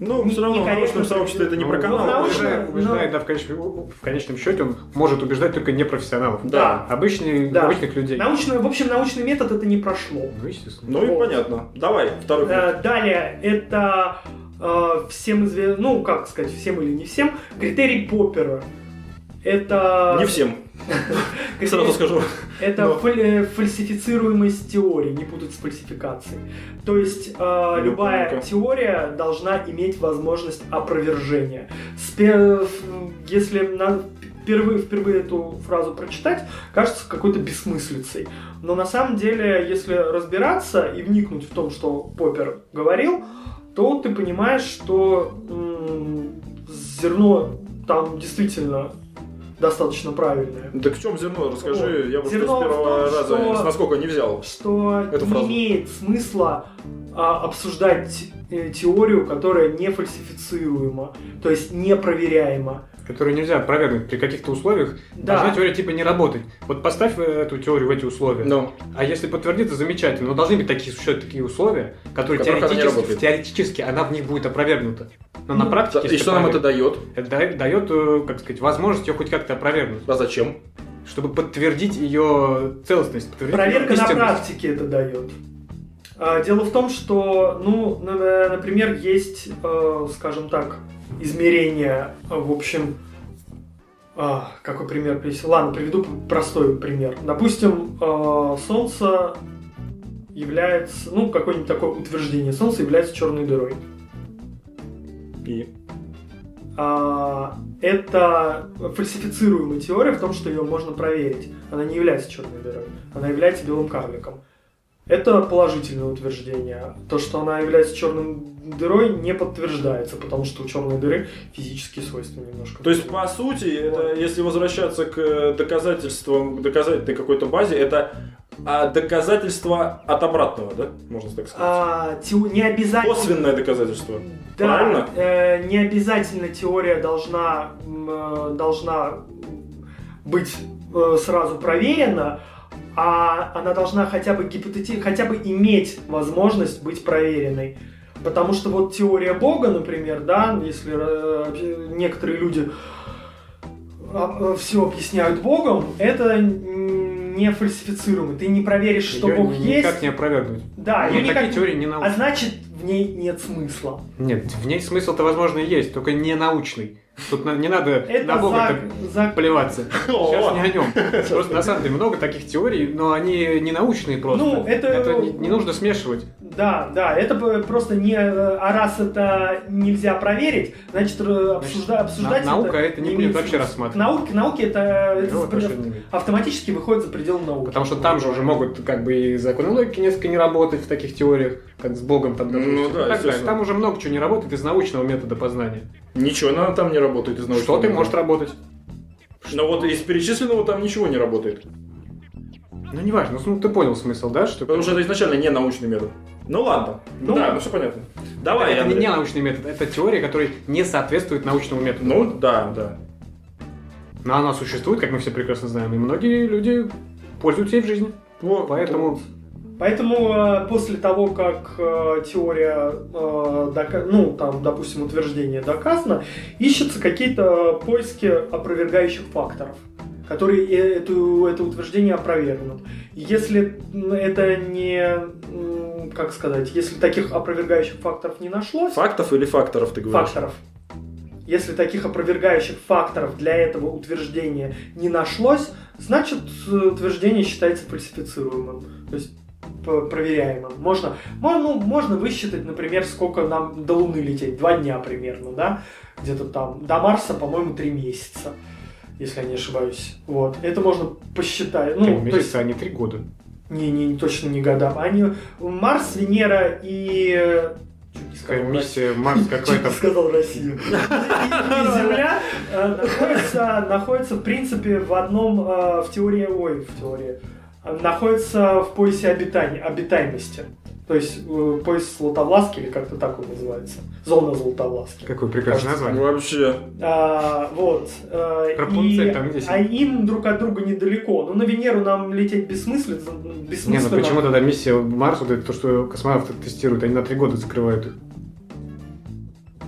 Ну, Не- все равно в научном сообществе это не про Ну, канал. в научном- это- Убеждает, убеждает, да, в конечном, в конечном счете он может убеждать только непрофессионалов. Да. Обычных, Да. обычных людей. Научный, в общем, научный метод это не прошло. Ну, естественно. Ну и Вот. понятно. Давай, второй пункт. Э, Далее, это э, всем известно, ну, как сказать, всем или не всем, критерий Поппера. Это... Не всем, сразу скажу. Это э, фальсифицируемость теории, не путать с фальсификацией. То есть э, любая теория должна иметь возможность опровержения. Если впервые, впервые эту фразу прочитать, кажется какой-то бессмыслицей. Но на самом деле, если разбираться и вникнуть в том, что Поппер говорил, то ты понимаешь, что зерно там действительно достаточно правильное. Ну, Так в чем зерно? Расскажи, Вот. я Зерно с первого том, раза что- насколько не взял. что Эту не фразу. имеет смысла а, обсуждать э, теорию, которая не фальсифицируема, то есть непроверяема. Которые нельзя опровергнуть при каких-то условиях. Да. Должна теория типа не работать. Вот поставь э, эту теорию в эти условия. Ну, А если подтвердится, замечательно. Но должны быть такие, существовать такие условия, которые В которых она теоретически, теоретически она в них будет опровергнута. Но на Ну, практике... и что нам это дает? Это да- дает, э, как сказать, возможность ее хоть как-то опровергнуть. А зачем? Чтобы подтвердить ее целостность. подтвердить Проверка на истинность. практике это дает. А, Дело в том, что, ну, на- на- например, есть, э, скажем так, измерения, в общем, а, какой пример привести? Ладно, приведу простой пример. Допустим, э, Солнце является, ну, какое-нибудь такое утверждение. Солнце является черной дырой. И А, это фальсифицируемая теория в том, что ее можно проверить. Она не является черной дырой, она является белым карликом. Это положительное утверждение. То, что она является черной дырой, не подтверждается, потому что у черной дыры физические свойства немножко. То есть, по сути, это, если возвращаться к доказательствам, к доказательной какой-то базе, это а доказательство от обратного, да? Можно так сказать. А, тео- не обязательно. Косвенное доказательство. Да, Правильно? э, не обязательно теория должна, э, должна быть э, сразу проверена, а она должна хотя бы гипотети- хотя бы иметь возможность быть проверенной. Потому что вот теория Бога, например, да, если э, некоторые люди все объясняют Богом, это не фальсифицируемо. Ты не проверишь, что Её Бог никак есть. не опровергнуть. Да, Ну, такие никак- теории не А научны. значит, в ней нет смысла. Нет, в ней смысл-то, возможно, и есть, только не научный. Тут не надо Это на Бога за- плеваться. Сейчас не о нем. Просто на самом деле много таких теорий, но они не научные просто. Ну, это- не, не нужно смешивать. Да, да, это просто не... А раз это нельзя проверить, значит, э, обсужда- обсуждать на- наука это не будет имеет вообще рассматривать. К науке это, это за не автоматически выходит за пределы науки. Потому что там же уже могут как бы и законы логики несколько не работать в таких теориях, как с Богом там, допустим. Ну да, так. Там уже много чего не работает из научного метода познания. Ничего, она там не работает из научного. Что-то метода. может работать. Но вот из перечисленного там ничего не работает. Ну, неважно, ну ты понял смысл, да? Что Потому что это изначально не научный метод. Ну ладно. Ну, да, ну все понятно. Давай, это не, Андрей. не научный метод, это теория, которая не соответствует научному методу. Ну да, да. Но она существует, как мы все прекрасно знаем, и многие люди пользуются ей в жизни. Вот. Поэтому Поэтому э, после того, как э, теория, э, ну, там, допустим, утверждение доказано, ищутся какие-то поиски опровергающих факторов, которые эту, это утверждение опровергнут. Если это не, как сказать, если таких опровергающих факторов не нашлось, Фактов или факторов ты говоришь? факторов. Если таких опровергающих факторов для этого утверждения не нашлось, значит утверждение считается фальсифицируемым, то есть проверяемым. Можно, мо- ну, можно высчитать, например, сколько нам до Луны лететь, два дня примерно, да, где-то там. До Марса, по-моему, три месяца, если я не ошибаюсь. Вот, это можно посчитать. ну, то есть месяца, а не три года. не, не, точно не года. Они Марс, Венера и не сказал миссия Марс какой-то. сказал Россию. Земля э, находится, находится, в принципе, в одном, э, в теории, ой, в теории, находится в поясе обитания, обитаемости. То есть э, пояс Златовласки, или как-то так он называется. Зона Златовласки. Какое прекрасное название. Вообще. А, вот. э, Рапунцель и- там где а им друг от друга недалеко. Но на Венеру нам лететь бессмысленно. Не, ну бессмысленно. почему тогда миссия Марс, вот это то, что космонавты тестируют, они на три года закрывают их.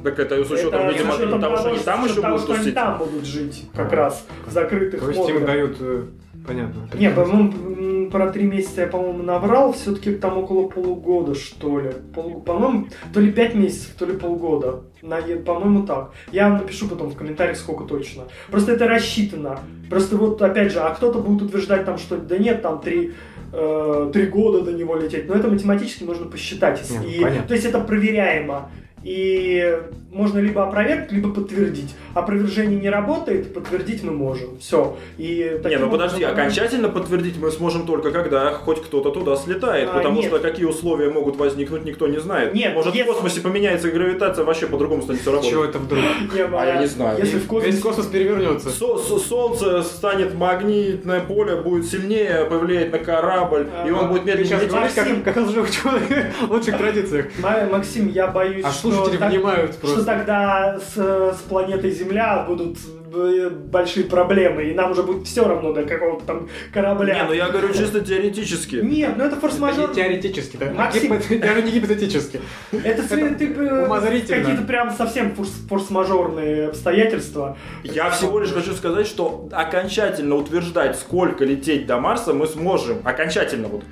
Так это с учетом, Это видимо, с учетом того, что они там еще того, будут что они там будут жить, как А. раз в закрытых То есть им дают, э, понятно. Не, по-моему, про три месяца я, по-моему, набрал, все-таки там около полугода, что ли. Пол- По-моему, то ли пять месяцев, то ли полгода. На- По-моему, так. Я вам напишу потом в комментариях, сколько точно. Просто это рассчитано. Просто вот, опять же, а кто-то будет утверждать там, что да нет, там три, э, три года до него лететь. Но это математически можно посчитать. Не, ну, И- понятно. то есть это проверяемо. И можно либо опровергнуть, либо подтвердить. Опровержение не работает, подтвердить мы можем. Все. И Не, ну подожди, образом- окончательно подтвердить мы сможем только когда хоть кто-то туда слетает, А, потому нет. что какие условия могут возникнуть, никто не знает. Нет, Может если- в космосе поменяется гравитация, вообще по-другому станет все работать. Чего это вдруг? Не, А я не знаю. Если в Весь космосе... космос перевернется. Со- со- Солнце станет магнитное поле, будет сильнее, повлияет на корабль, и он будет сейчас медленнее говоришь, как, как лживый человек в лучших традициях. Ма- Максим, я боюсь, А что, слушатели так- внимают что тогда с, с планетой Земля будут э, большие проблемы, и нам уже будет все равно до какого-то там корабля. Не, ну я говорю чисто теоретически. Нет, ну это форс-мажор. теоретически, да? Максим. Даже не гипотетически. Это, э, какие-то прям совсем форс- форс-мажорные обстоятельства. Я всего лишь хочу сказать, что окончательно утверждать, сколько лететь до Марса мы сможем. Окончательно вот.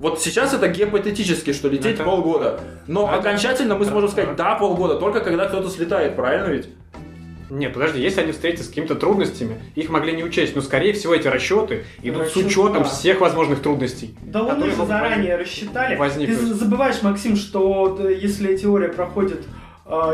Вот сейчас это гипотетически, что лететь Это- полгода. Но Это- окончательно мы сможем сказать, да, полгода, только когда кто-то слетает, правильно ведь? Нет, подожди, если они встретятся с какими-то трудностями, их могли не учесть, но скорее всего эти расчеты идут с Расчет, учетом да. всех возможных трудностей. Да которые же заранее рассчитали. возникнуть. Ты забываешь, Максим, что э, если теория проходит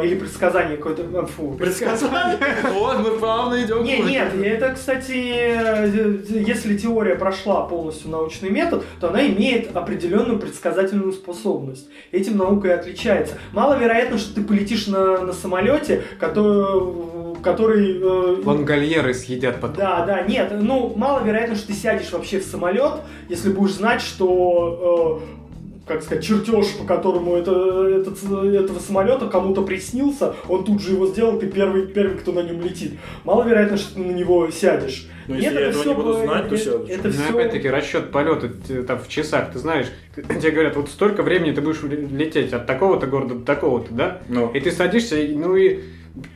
или предсказание какое-то... э, Фу, Предсказание. Вот, мы плавно идем. Не, нет, это, кстати, э, если теория прошла полностью научный метод, то она имеет определенную предсказательную способность. Этим наука и отличается. Маловероятно, что ты полетишь на, на самолете, который, который... э, Лангольеры съедят потом. Да, да, нет, ну, маловероятно, что ты сядешь вообще в самолет, если будешь знать, что, э, как сказать, чертеж, по которому это, этот, этого самолета кому-то приснился, он тут же его сделал, ты первый, первый, кто на нем летит. Маловероятно, что ты на него сядешь. Ну, Нет, если я это этого всё не буду было- знать, то это- сядешь. это Ну, всё- опять-таки, расчет полета т- там в часах, ты знаешь, тебе говорят, вот столько времени ты будешь ле- лететь от такого-то города до такого-то, да? Ну. И ты садишься, ну и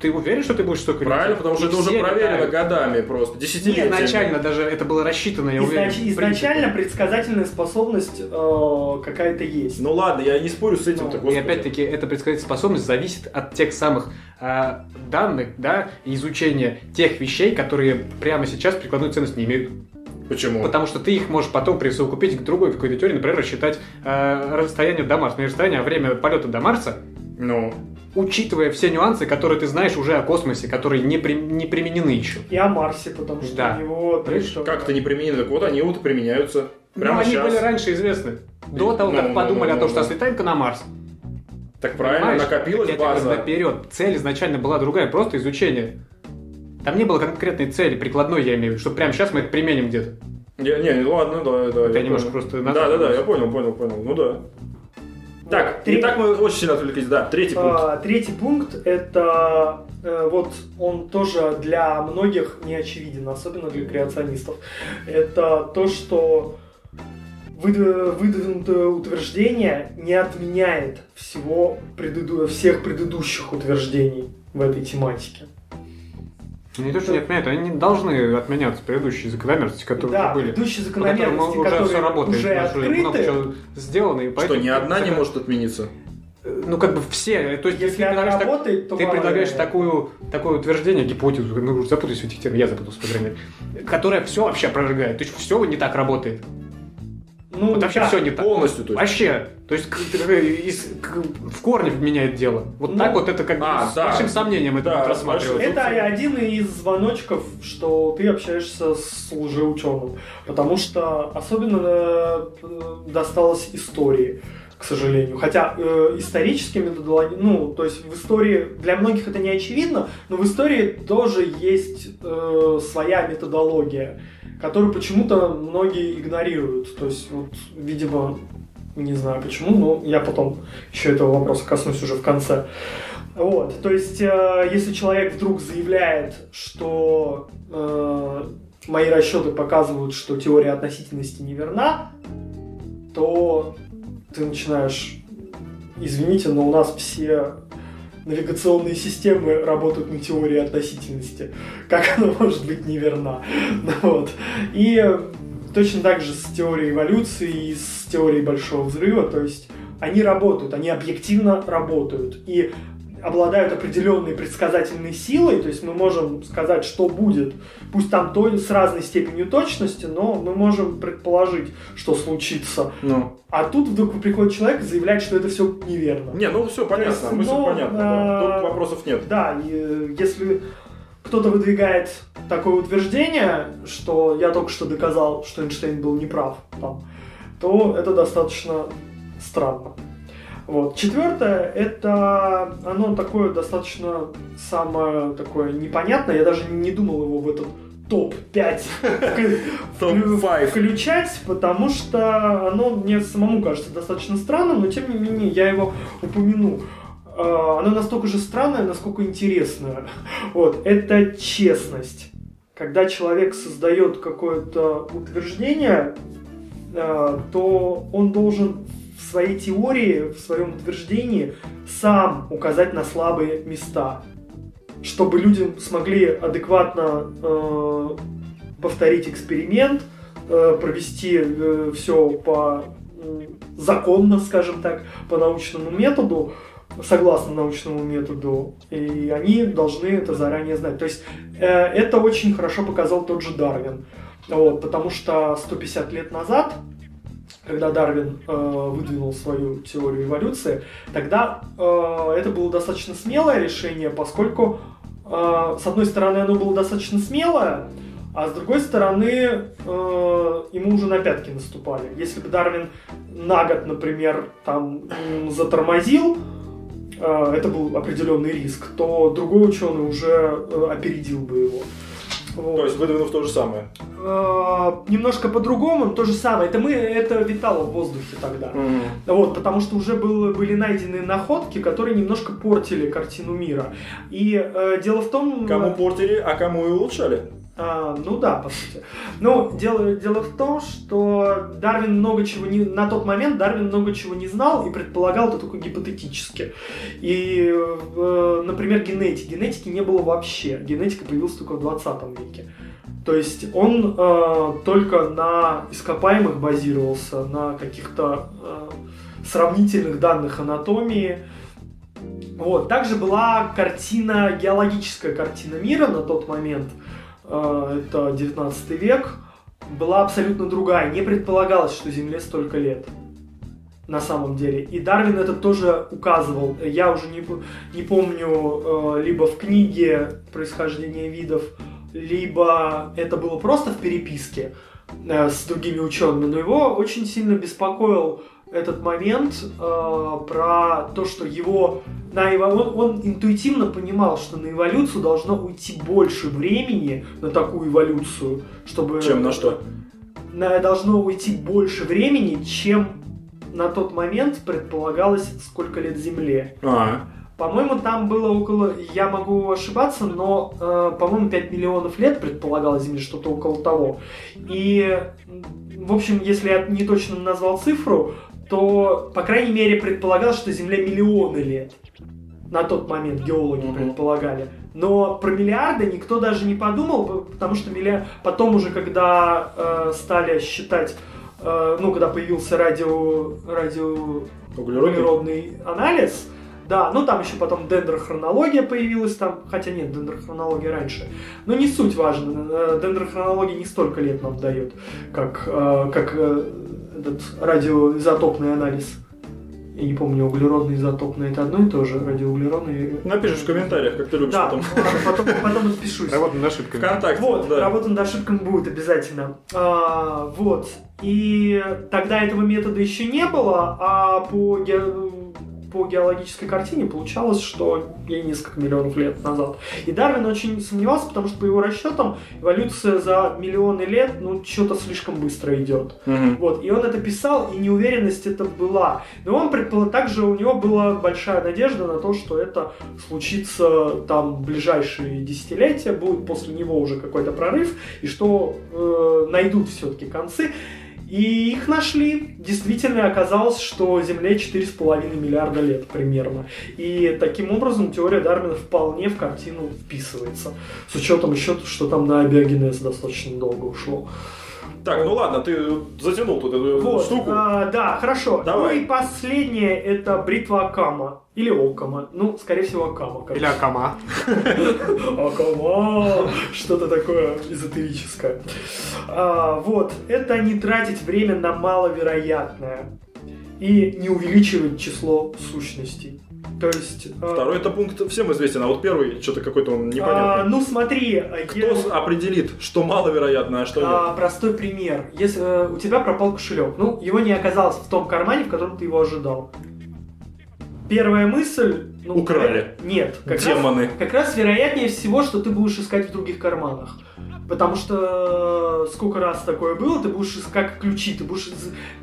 ты уверен, что ты будешь столько Правильно, потому что И это уже проверено летают. годами просто, десятилетиями. Изначально даже это было рассчитано, я уверен. Изнач- принципе. изначально предсказательная способность э, какая-то есть. Ну ладно, я не спорю с этим, Ну, И опять-таки, эта предсказательная способность зависит от тех самых а, данных, да, и изучения тех вещей, которые прямо сейчас прикладной ценности не имеют. Почему? Потому что ты их можешь потом присовокупить к другой какой-то теории, например, рассчитать а, расстояние до Марса. Не расстояние, а время полета до Марса, Ну, учитывая все нюансы, которые ты знаешь уже о космосе, которые не, при- не применены еще. И о Марсе, потому что Да. у него... Как-то не применены, так вот они вот и применяются. Ну, Прямо они сейчас. были раньше известны. До того, Ну, как ну, подумали ну, о том, ну, что ну. слетаем-ка на Марс. Так правильно, Понимаешь? накопилась говорю база. наперед. Цель изначально была другая, просто изучение. Там не было конкретной цели, прикладной, я имею в виду, что прямо сейчас мы это применим где-то. Я- не, ну ладно, да, да. Это я немножко понял. просто Да, да, да, я понял, понял, понял. Ну да. Так, Три- и так мы очень сильно отвлеклись. Да, третий пункт. А, Третий пункт это э, вот он тоже для многих не очевиден, особенно для креационистов. Это то, что выдвинутое утверждение не отменяет всего преду- всех предыдущих утверждений в этой тематике. Не то, что не отменяют, они не должны отменяться предыдущие закономерности, которые да, уже были. предыдущие по которым закономерности, уже которые все работает, уже что много открыты, чего сделано, и Что, поэтому... ни одна не может отмениться? Ну, как бы все. То есть, если ты она предлагаешь, так- работает, то ты предлагаешь такую, такое утверждение, гипотезу, ну, уже запутаюсь в этих терминах, я запутался, по крайней мере, которая все вообще опровергает. То есть, все не так работает. Ну, Вот вообще да. все не так. Полностью, то есть. Вообще, то есть к- к- из- к- в корне меняет дело. Вот Ну, так вот это как бы а, с да. большим сомнением это Да, будет рассматриваться. Это один из звоночков, что ты общаешься с лжеученым. Потому что особенно э, досталось истории, к сожалению. Хотя э, исторические методологии, ну, то есть в истории, для многих это не очевидно, но в истории тоже есть э, своя методология, которую почему-то многие игнорируют. То есть, вот, видимо, не знаю почему, но я потом еще этого вопроса коснусь уже в конце. Вот, то есть, э, если человек вдруг заявляет, что э, мои расчеты показывают, что теория относительности неверна, то ты начинаешь, извините, но у нас все навигационные системы работают на теории относительности. Как она может быть неверна? Ну Вот. И точно так же с теорией эволюции и с теорией большого взрыва, то есть они работают, они объективно работают и обладают определенной предсказательной силой, то есть мы можем сказать, что будет, пусть там то с разной степенью точности, но мы можем предположить, что случится. Ну. А тут вдруг приходит человек и заявляет, что это все неверно. Не, ну все понятно, есть, мысль ну, понятна. да. Тут вопросов нет. Да, и, э, если кто-то выдвигает такое утверждение, что я только что доказал, что Эйнштейн был неправ, там, то это достаточно странно. Вот. Четвертое, это оно такое достаточно самое такое непонятное, я даже не думал его в этот топ-5 Топ-5. включать, потому что оно мне самому кажется достаточно странным, но тем не менее я его упомяну. А, Оно настолько же странное, насколько интересное. Вот, это честность. Когда человек создает какое-то утверждение, а, то он должен своей теории, в своем утверждении сам указать на слабые места, чтобы люди смогли адекватно э, повторить эксперимент, э, провести все по м, законно, скажем так, по научному методу, согласно научному методу, и они должны это заранее знать. То есть э, это очень хорошо показал тот же Дарвин, вот, потому что 150 лет назад когда Дарвин э, выдвинул свою теорию эволюции, тогда э, это было достаточно смелое решение, поскольку э, с одной стороны оно было достаточно смелое, а с другой стороны э, ему уже на пятки наступали. Если бы Дарвин на год, например, там затормозил э, это был определенный риск, то другой ученый уже э, опередил бы его. Вот. То есть выдвинув то же самое. Э, немножко по-другому, но то же самое. Это мы, это витало в воздухе тогда. Вот, потому что уже было, были найдены находки, которые немножко портили картину мира. И э, дело в том... Кому портили, а кому и улучшали? А, ну да, по сути. Но дело, дело в том, что Дарвин много чего не... На тот момент Дарвин много чего не знал и предполагал это только гипотетически. И, э, например, генетики. Генетики не было вообще. Генетика появилась только в 20 веке. То есть он э, только на ископаемых базировался, на каких-то э, сравнительных данных анатомии. Вот. Также была картина, геологическая картина мира на тот момент – это 19 век, была абсолютно другая. Не предполагалось, что Земле столько лет на самом деле. И Дарвин это тоже указывал. Я уже не, не помню, э, либо в книге «Происхождение видов», либо это было просто в переписке э, с другими учеными, но его очень сильно беспокоил этот момент э, про то, что его на эво... он, он интуитивно понимал, что на эволюцию должно уйти больше времени на такую эволюцию, чтобы чем на что на, должно уйти больше времени, чем на тот момент предполагалось, сколько лет Земле. А-а. По-моему, там было около, я могу ошибаться, но, э, по-моему, 5 миллионов лет предполагалось Земле, что-то около того. И, в общем, если я не точно назвал цифру, то, по крайней мере, предполагалось, что Земле миллионы лет. На тот момент геологи mm-hmm. предполагали. Но про миллиарды никто даже не подумал, потому что милли... потом уже, когда э, стали считать, э, ну, когда появился радио, радио углеродный анализ, да, ну там еще потом дендрохронология появилась, там, хотя нет, дендрохронология раньше. Но не суть важно, э, дендрохронология не столько лет нам дает, как, э, как э, этот радиоизотопный анализ. Я не помню, углеродный изотопный это одно и то же, радиоуглеродный. Напишешь в комментариях, как ты любишь да, потом. потом. Потом отпишусь. Работа над ошибками. Вконтакте, Вот, да. работа над ошибками будет обязательно. А, вот. И тогда этого метода еще не было, а по по геологической картине получалось, что ей несколько миллионов лет назад. И Дарвин очень сомневался, потому что по его расчетам эволюция за миллионы лет, ну, что-то слишком быстро идет. Мгм. Вот, и он это писал, и неуверенность это была. Но он предполагал, также у него была большая надежда на то, что это случится там в ближайшие десятилетия, будет после него уже какой-то прорыв, и что э, найдут все-таки концы. И их нашли. Действительно оказалось, что Земле 4,5 миллиарда лет примерно. И таким образом теория Дарвина вполне в картину вписывается. С учетом еще, что там на абиогенез достаточно долго ушло. Так, ну ладно, ты затянул тут эту Вот, штуку. а, да, хорошо. Давай. Ну и последнее это бритва Акама. Или Окама. Ну, скорее всего, Акама. Или Акама. Акама. Что-то такое эзотерическое. А, вот. Это не тратить время на маловероятное. И не увеличивать число сущностей. То есть... а, Второй это пункт всем известен, а вот первый что-то какой-то он а, непонятный. ну смотри, а, Кто я- определит, что маловероятно, а что нет? А, простой пример. Если э, у тебя пропал кошелек, ну, его не оказалось в том кармане, в котором ты его ожидал. Первая мысль... ну, Украли. э, Нет. Как раз, Демоны. как раз вероятнее всего, что ты будешь искать в других карманах. Потому что э, сколько раз такое было, ты будешь искать ключи, ты будешь...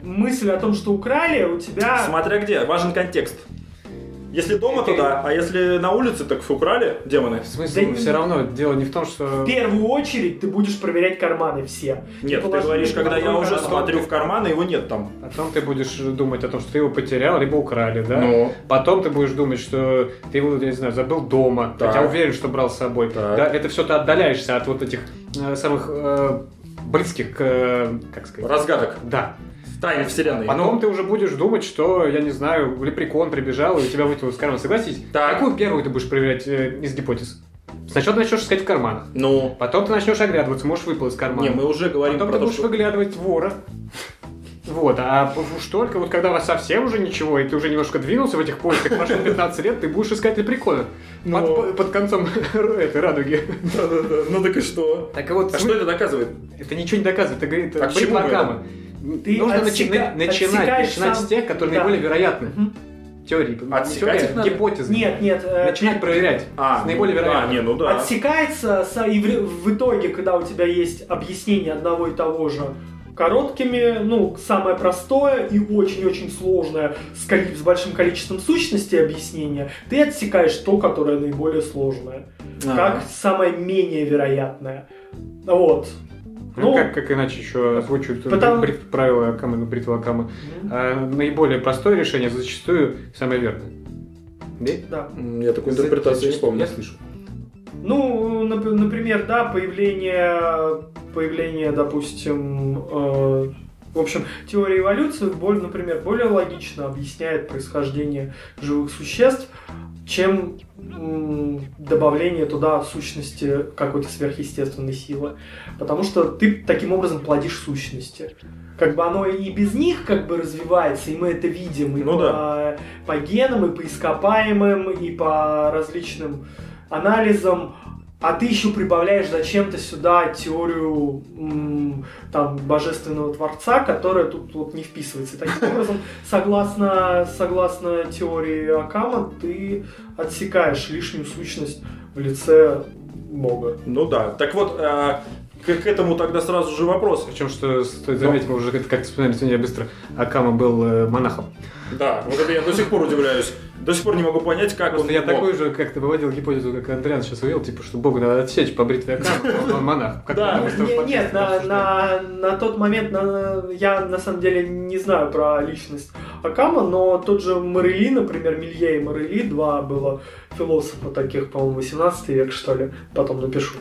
Мысль о том, что украли, у тебя... Смотря где, важен контекст. Если дома, то да, а если на улице, так украли демоны. В смысле, Да все равно дело не в том, что... В первую очередь ты будешь проверять карманы все. Нет, ты положи говоришь, его когда в я уже смотрю в карман, и его нет там. Потом ты будешь думать о том, что ты его потерял, либо украли, да? Ну. Потом ты будешь думать, что ты его, я не знаю, забыл дома, Так. хотя уверен, что брал с собой. Так. Да, это все ты отдаляешься от вот этих э, самых э, близких, к, э, как сказать, Разгадок. да. Тайны вселенной. Потом Ну, ты уже будешь думать, что, я не знаю, лепрекон прибежал и у тебя вытянул из кармана. Согласись? Так. Какую первую ты будешь проверять э, из гипотез? Сначала ты начнешь искать в карманах. ну, Потом ты начнешь оглядываться, можешь выпал из кармана. не, мы уже говорим Потом про ты то, будешь что... выглядывать вора. Вот, а уж только вот когда у вас совсем уже ничего, и ты уже немножко двинулся в этих поисках, прошло 15 лет, ты будешь искать лепрекона. Ну. Под, под концом этой радуги. Да-да-да, ну так и что? Так вот, А что это доказывает? это ничего не доказывает, это говорит А к чему. Ты Нужно начи- начинать, начинать сам- с тех, которые Да. наиболее вероятны. Мгм. теории. Отсекать их надо? гипотезы. Нет, нет. э, Начинать проверять. А, с наиболее ну, вероятным. А, не, ну да. Отсекается со- и в, в итоге, когда у тебя есть объяснение одного и того же короткими, ну, самое простое и очень-очень сложное с, с большим количеством сущностей объяснения, ты отсекаешь то, которое наиболее сложное. А. Как самое менее вероятное. Вот. Ну, Ну, как, как иначе еще озвучивают Потому- правила Акамы, ну, бритва Акамы. А, наиболее простое решение зачастую самое верное. Да? да. Я такой интерпретации не помню. Я слышу. Ну, нап- например, да, появление, появление, допустим, э, в общем, теория эволюции, например, более логично объясняет происхождение живых существ, чем добавление туда сущности какой-то сверхъестественной силы. Потому что ты таким образом плодишь сущности. Как бы оно и без них как бы развивается, и мы это видим и Ну по, по генам, и по ископаемым, и по различным анализом, а ты еще прибавляешь зачем-то сюда теорию там божественного творца, которая тут вот не вписывается. Таким образом, согласно, согласно теории Акама, ты отсекаешь лишнюю сущность в лице Бога. Ну да. Так вот, а, к, к этому тогда сразу же вопрос. Причем, что стоит заметить, мы уже как- как вспоминали сегодня быстро, Акама был э, монахом. Да, вот это я до сих пор удивляюсь. До сих пор не могу понять, как Просто он я мог. такой же как-то выводил гипотезу, как Андриан сейчас вывел, типа, что Богу надо отсечь по бритве Акама, он- он монах. Да. Нет, на, обсуждали. на, на тот момент я на самом деле не знаю про личность Акама, но тот же Морели, например, Милье и Морели, два было философа таких, по-моему, 18 век, что ли, потом напишу.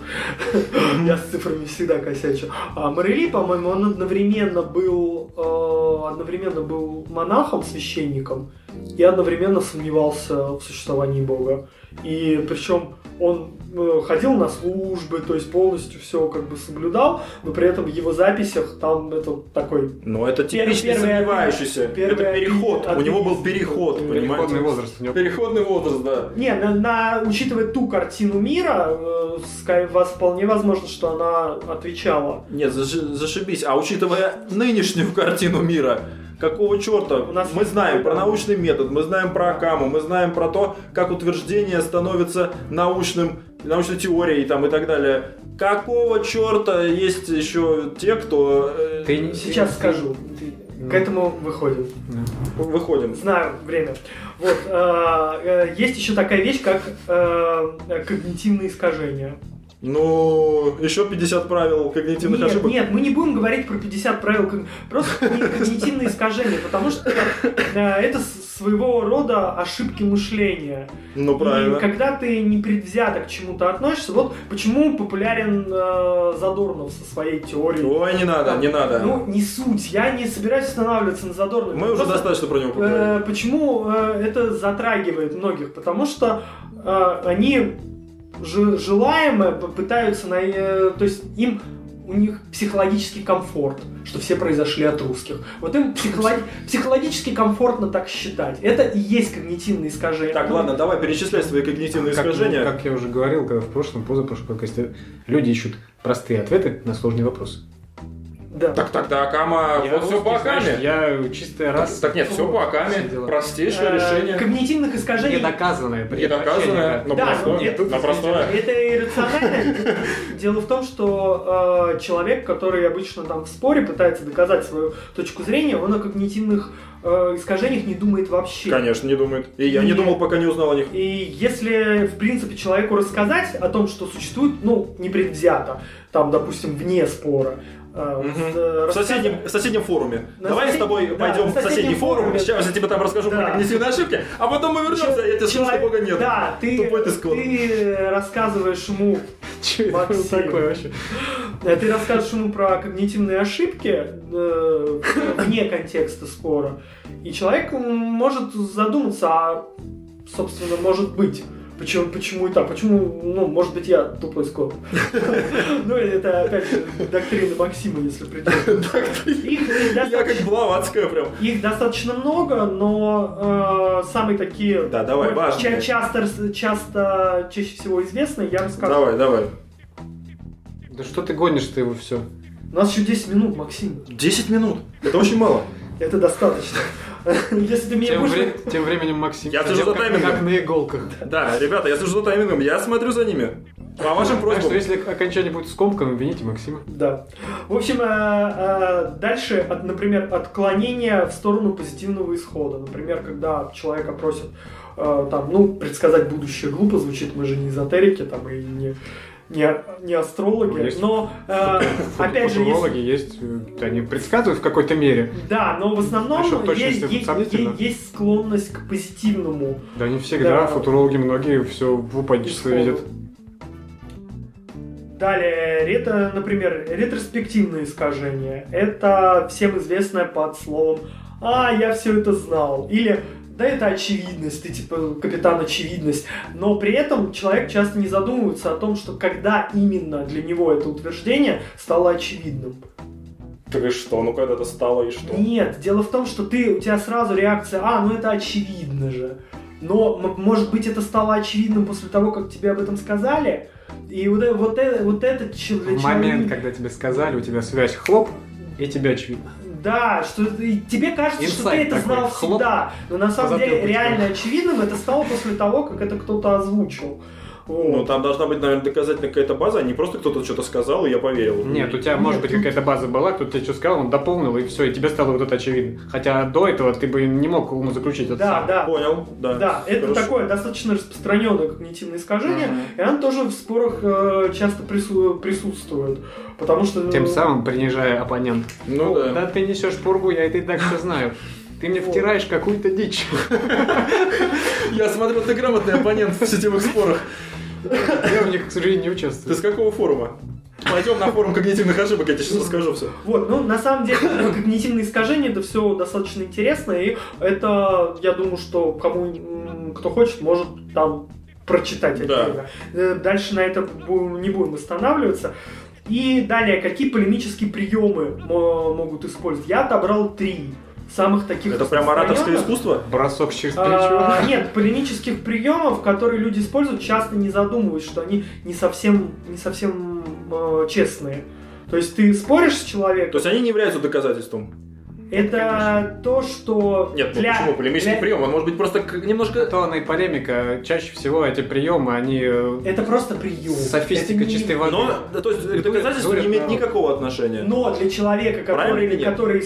Я с цифрами всегда косячу. А Морели, по-моему, он одновременно был, э, одновременно был монахом, священником, и одновременно сомневался в существовании Бога. И причем он э, ходил на службы, то есть полностью все как бы соблюдал, но при этом в его записях там это такой Ну, это типичный Первый сомневающийся. первый это переход. атеист. У него был переход, Переходный понимаете? возраст у него. Переходный возраст, да. Не, на, на- учитывая ту картину мира, э, вас вполне возможно, что она отвечала. Нет, заши- зашибись. А учитывая нынешнюю картину мира, какого черта? У нас мы знаем про научный метод, мы знаем про Акаму, мы знаем про то, как утверждение становится научным, научной теорией там, и так далее. Какого черта есть еще те, кто... э, Ты Сейчас ты- скажу. Ну. К этому выходим. Да. Выходим. Знаю время. Вот э, э, есть еще такая вещь, как э, когнитивные искажения. Ну, еще 50 правил когнитивных Нет, ошибок. нет, мы не будем говорить про 50 правил, просто когни- когнитивные искажения, потому что э, это своего рода ошибки мышления. Ну, правильно. И когда ты непредвзято к чему-то относишься, вот почему популярен э, Задорнов со своей теорией. Ой, не надо, не надо. Ну, не суть, я не собираюсь останавливаться на Задорнове. Мы уже Просто, достаточно про него поговорили. э, почему э, это затрагивает многих? Потому что э, они желаемое пытаются, на, э, то есть им у них психологический комфорт, что все произошли от русских. Вот им психолог- психологически комфортно так считать. Это и есть когнитивные искажения. Так, ладно, давай перечислять свои когнитивные Как, искажения. как я уже говорил, когда в прошлом, позапрошлом подкасте, люди ищут простые ответы на сложные вопросы. Да. Так, так, да, Акама, Я вот все по знаешь, Акаме. Я чистый раз... Так нет, все по Акаме. Простейшее Э, решение. Когнитивных искажений Недоказанное. Недоказанное, но Да, простое. нет, но простое. Это иррационально. Дело в том, что э, человек, который обычно там в споре пытается доказать свою точку зрения, он о когнитивных э, искажениях не думает вообще. Конечно, не думает. И я не думал, пока не узнал о них. И если, в принципе, человеку рассказать о том, что существует, ну, непредвзято, там, допустим, вне спора, э, Мгм. с- В соседнем, в соседнем форуме. На Давай с сосед- тобой да, пойдем в соседний форум. форуме. Сейчас я тебе там расскажу Да. про когнитивные ошибки, а потом мы вернемся, я тебе скажу, что Бога нет. Да, ты, Тупой ты ты рассказываешь ему Че было такое вообще? Э, Ты расскажешь ему про когнитивные ошибки э, вне контекста спора, и человек может задуматься, а, собственно, может быть. Почему, почему и так? Почему, ну, может быть, я тупой скот. Ну, это, опять же, доктрина Максима, если их Я достаточно- как Блаватская прям. их достаточно много, но э, самые такие Да, давай, важные. часто, часто, чаще всего известные, я расскажу. Давай, давай. Да что ты гонишь-то его все? У нас еще 10 минут, Максим. 10 минут. Это очень мало. Это достаточно. Если ты меня Тем, будешь... вре- тем временем Максим Я слежу за таймингом. как на иголках. Да, ребята, я слежу за таймингом, я смотрю за ними. По вашим Так что просьбам. если окончание будет скомканным, вините Максима. Да. В общем, э, э, дальше, от, например, отклонение в сторону позитивного исхода. Например, когда человека просят э, там, ну, предсказать будущее глупо звучит, мы же не эзотерики там и не, не, не астрологи, Есть но э, опять же, Футурологи есть, э, они предсказывают в какой-то мере. да, но в основном есть, есть, есть- склонность к позитивному Да не всегда, Да. футурологи многие все в упадничество исходу. видят. Далее, рето, например, ретроспективные искажения. Это всем известное под словом «А, я все это знал». Или да, это очевидность, ты типа капитан очевидность. Но при этом человек часто не задумывается о том, что когда именно для него это утверждение стало очевидным. Так и что? Ну когда это стало и что? Нет, дело в том, что ты, у тебя сразу реакция, а, ну это очевидно же. Но, может быть, это стало очевидным после того, как тебе об этом сказали. И вот, э- вот, э- вот этот чел- В момент, человек- когда тебе сказали, у тебя связь хлоп, и тебе очевидно. Да, что тебе кажется, что ты Инсайт это такой, знал хлоп, всегда. Но на самом деле реально очевидным это стало после того, как это кто-то озвучил. Вот. Ну там должна быть, наверное, доказательная какая-то база, а не просто кто-то что-то сказал, и я поверил. Нет, у тебя Нет, может быть какая-то база была, кто-то тебе что сказал, он дополнил, и все, и тебе стало вот это очевидно. Хотя до этого ты бы не мог ему заключить это Да, сам. да. Понял, да. Да, это Хорошо. такое достаточно распространенное когнитивное искажение, Мгм. и оно тоже в спорах э, часто прису- присутствует. Потому что... Тем э, самым принижая оппонента. Ну да. Да ты несешь пургу, я это и так все знаю. Ты мне втираешь какую-то дичь. Я смотрю, ты грамотный оппонент в сетевых спорах. Я в них, к сожалению, не Ты участвую. с какого форума? Пойдем на форум когнитивных ошибок, я тебе сейчас расскажу все. Вот, ну, на самом деле, когнитивные искажения, это все достаточно интересно, и это, я думаю, что кому, кто хочет, может там прочитать Да. отдельно. Э, Дальше на это не будем останавливаться. И далее, какие полемические приемы мо- могут использовать? Я отобрал три самых таких Это прям ораторское искусство? Бросок через плечо. А, нет, полемических приемов, которые люди используют, часто не задумываясь, что они не совсем, не совсем э, честные. То есть ты споришь с человеком, То есть они не являются доказательством? это то, что Нет, ну для- почему? Полемический для- прием, он может быть просто к- немножко... Тонна и полемика, чаще всего эти приемы, они э, Это просто прием. софистика не- чистой воды. Но, да, то есть доказательство Говорят, не имеет никакого отношения. Но для человека, Правильно который, или нет? который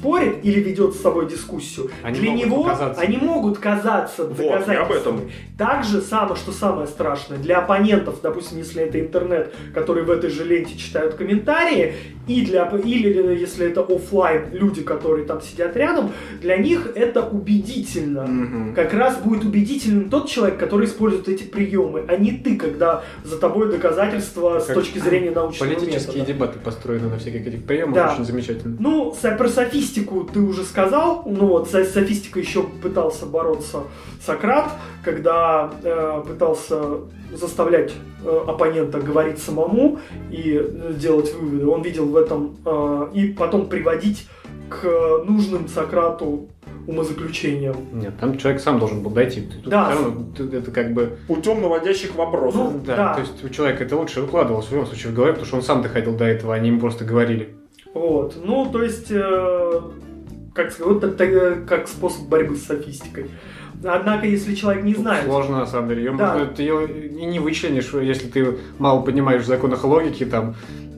спорит или ведет с собой дискуссию, Они для него показаться. они могут казаться Вот, об доказательствами. этом. Так же самое, что самое страшное, для оппонентов, допустим, если это интернет, которые в этой же ленте читают комментарии, и для, или если это оффлайн люди, которые там сидят рядом, для них это убедительно. Мгм. Как раз будет убедительным тот человек, который использует эти приемы, а не ты, когда за тобой доказательства с Как точки зрения научного Политические метода. дебаты построены на всяких этих приемах, Да. очень замечательно. Ну, про софистику ты уже сказал. Ну вот, с софистикой еще пытался бороться Сократ, когда э, пытался заставлять э, оппонента говорить самому и э, делать выводы. Он видел в этом э, и потом приводить к нужным Сократу умозаключениям. Нет, там человек сам должен был дойти. Тут Да. равно это как бы... Путем наводящих вопросов. Ну, Да, да. то есть у человека это лучше укладывалось в любом случае в голове, потому что он сам доходил до этого, они ему просто говорили. Вот. Ну, то есть, э, как сказать, вот это, э, как способ борьбы с софистикой. Однако, если человек не Тут знает, Сложно, на самом деле. Ее Да. можно, ты ее и не вычленишь, если ты мало понимаешь в законах логики там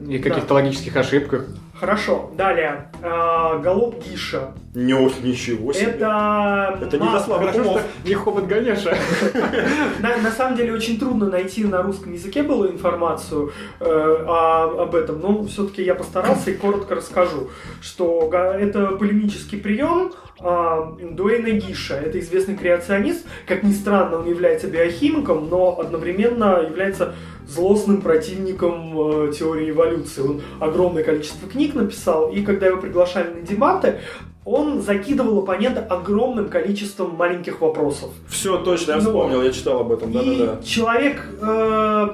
и каких-то логических ошибках. Хорошо, далее. Э, Голуб Гиша. Не, ничего себе. Это... Это не умов. что не хобот Ганеша. На, на самом деле очень трудно найти на русском языке было информацию э, о- об этом, но все-таки я постарался и коротко расскажу, что это полемический прием а, Дуэйна Гиша. Это известный креационист. Как ни странно, он является биохимиком, но одновременно является злостным противником э, теории эволюции. Он огромное количество книг написал, и когда его приглашали на дебаты, он закидывал оппонента огромным количеством маленьких вопросов. Все, точно, я Ну, вспомнил, я читал об этом, И да-да-да. человек э,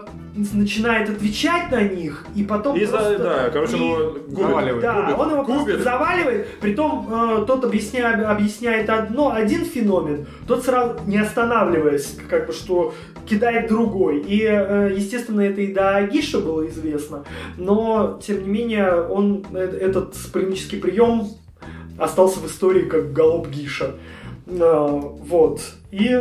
начинает отвечать на них, и потом И за, просто- да, короче, и- ну, губит, Заваливает. да, губит, он его губит. просто заваливает, притом э, тот объясняет, объясняет одно, один феномен, тот сразу не останавливаясь, как бы что кидает другой. И, э, естественно, это и до Гиша было известно, но, тем не менее, он э- этот полемический прием остался в истории как голоб Гиша. Э, вот. И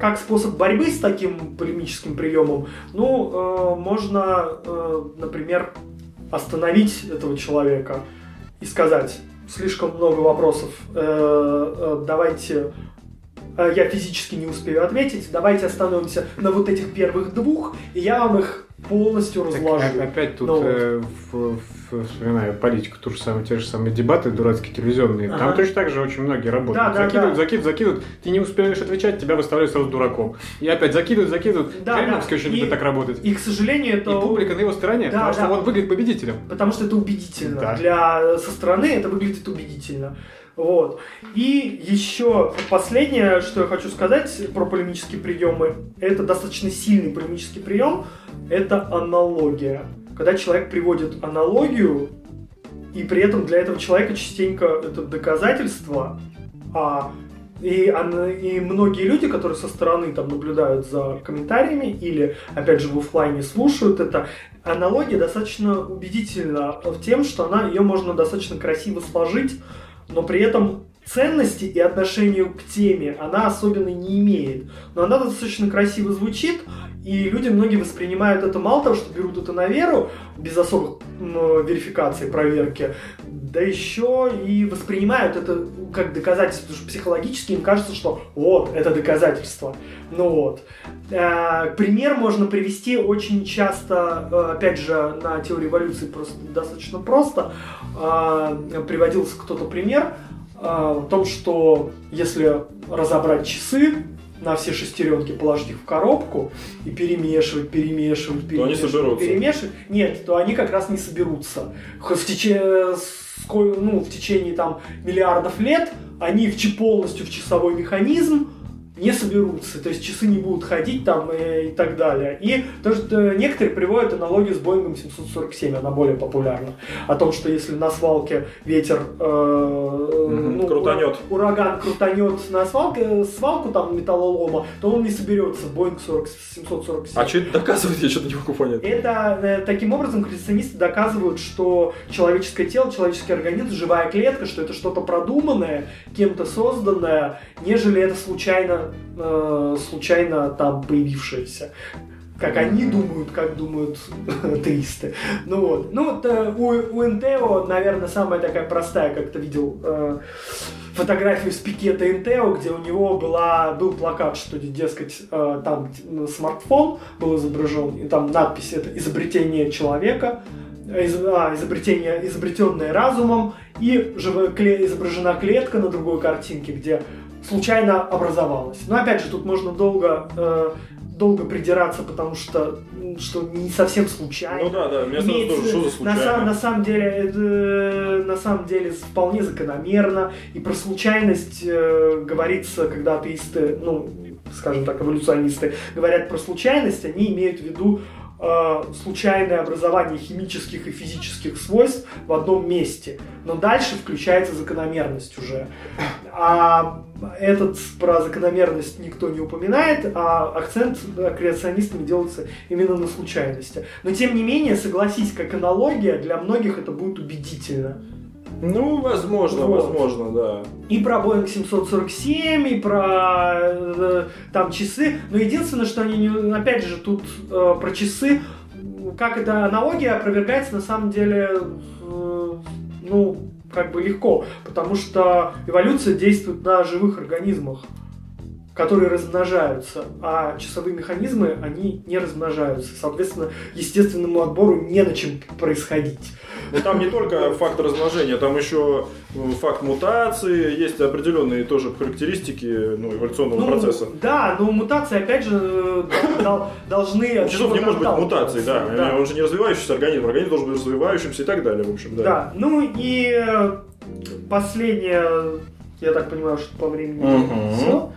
как способ борьбы с таким полемическим приемом, ну, э, можно, э, например, остановить этого человека и сказать, слишком много вопросов, э, э, давайте э, я физически не успею ответить, давайте остановимся на вот этих первых двух, и я вам их полностью разложу. Так, опять тут Ну э, в- в- вспоминаю политику, ту же самую, те же самые дебаты дурацкие телевизионные. Там Ага. точно так же очень многие работают. Да, да, закидывают, да. закидывают, закидывают. Ты не успеешь отвечать, тебя выставляют сразу дураком. И опять закидывают, закидывают. Да, Жириновский да. очень любит так работать. И, к сожалению, это... И публика на его стороне, Да, потому что да. он выглядит победителем. Потому что это убедительно. Да. Для со стороны это выглядит убедительно. Вот. И еще последнее, что я хочу сказать про полемические приемы, это достаточно сильный полемический прием, это аналогия. Когда человек приводит аналогию, и при этом для этого человека частенько это доказательство, а и, и многие люди, которые со стороны там наблюдают за комментариями или, опять же, в оффлайне слушают это, аналогия достаточно убедительна в тем, что она, ее можно достаточно красиво сложить, но при этом ценности и отношению к теме она особенно не имеет. Но она достаточно красиво звучит, и люди многие воспринимают это мало того, что берут это на веру, без особых м, верификаций, проверки, да еще и воспринимают это как доказательство, потому что психологически им кажется, что вот, это доказательство. Ну вот. Э, Пример можно привести очень часто, э, опять же, на теории эволюции просто достаточно просто. Э, Приводился кто-то пример э, о том, что если разобрать часы, на все шестеренки положить их в коробку и перемешивать, перемешивать, То они перемешивать, соберутся. перемешивать, нет, то они как раз не соберутся. В течение, ско- ну, в течение там миллиардов лет они в, полностью в часовой механизм не соберутся, то есть часы не будут ходить там и, и так далее. И то, что некоторые приводят аналогию с Боингом 747, она более популярна, о том, что если на свалке ветер э, Мгм, ну, крутанет. ура- ураган крутанет на свалке, свалку там металлолома, то он не соберется, Боинг 40, 747. А что это доказывает, я что-то не могу понять. Это э, таким образом креационисты доказывают, что человеческое тело, человеческий организм, живая клетка, что это что-то продуманное, кем-то созданное, нежели это случайно, э, случайно там появившееся. Как они думают, как думают атеисты. Ну вот. Ну вот э, у, у Интео, наверное, самая такая простая, как ты видел э, фотографию с пикета Интео, где у него была, был плакат, что, дескать, э, там смартфон был изображен, и там надпись это изобретение человека, из- а, изобретение, изобретенное разумом, и живо- кле- изображена клетка на другой картинке, где случайно образовалась. Но опять же, тут можно долго, э, долго придираться, потому что, что не совсем случайно. Ну да, да, меня сразу тоже, что за на, случайно? сам- на самом деле, это, на самом деле вполне закономерно. И про случайность э, говорится, когда атеисты, ну, скажем так, эволюционисты говорят про случайность, они имеют в виду э, случайное образование химических и физических свойств в одном месте. Но дальше включается закономерность уже. А этот про закономерность никто не упоминает, а акцент креационистами делается именно на случайности. Но тем не менее, согласись, как аналогия, для многих это будет убедительно. Ну, возможно, Вот. возможно, да. И про Boeing 747, и про э, там часы. Но единственное, что они, не- опять же, тут э, про часы, как эта аналогия опровергается на самом деле, э, ну, как бы легко, потому что эволюция действует на живых организмах которые размножаются, а часовые механизмы, они не размножаются. Соответственно, естественному отбору не на чем происходить. Но там не только факт размножения, там еще э, факт мутации, есть определенные тоже характеристики ну, эволюционного процесса. Да, но мутации, опять же, э, дол- должны... У часов не может быть мутаций, да. да. Он же не развивающийся организм, организм должен быть развивающимся и так далее, в общем, да. Да, ну и последнее, я так понимаю, что по времени все.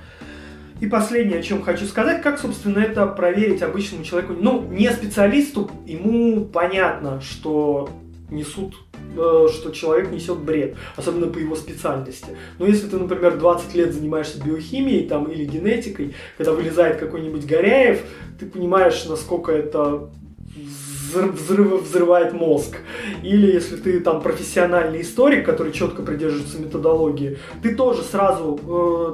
И последнее, о чем хочу сказать, как, собственно, это проверить обычному человеку. Ну, не специалисту, ему понятно, что несут э, что человек несет бред, особенно по его специальности. Но если ты, например, 20 лет занимаешься биохимией там, или генетикой, когда вылезает какой-нибудь Горяев, ты понимаешь, насколько это взрыв- взрыв- взрывает мозг. Или если ты там профессиональный историк, который четко придерживается методологии, ты тоже сразу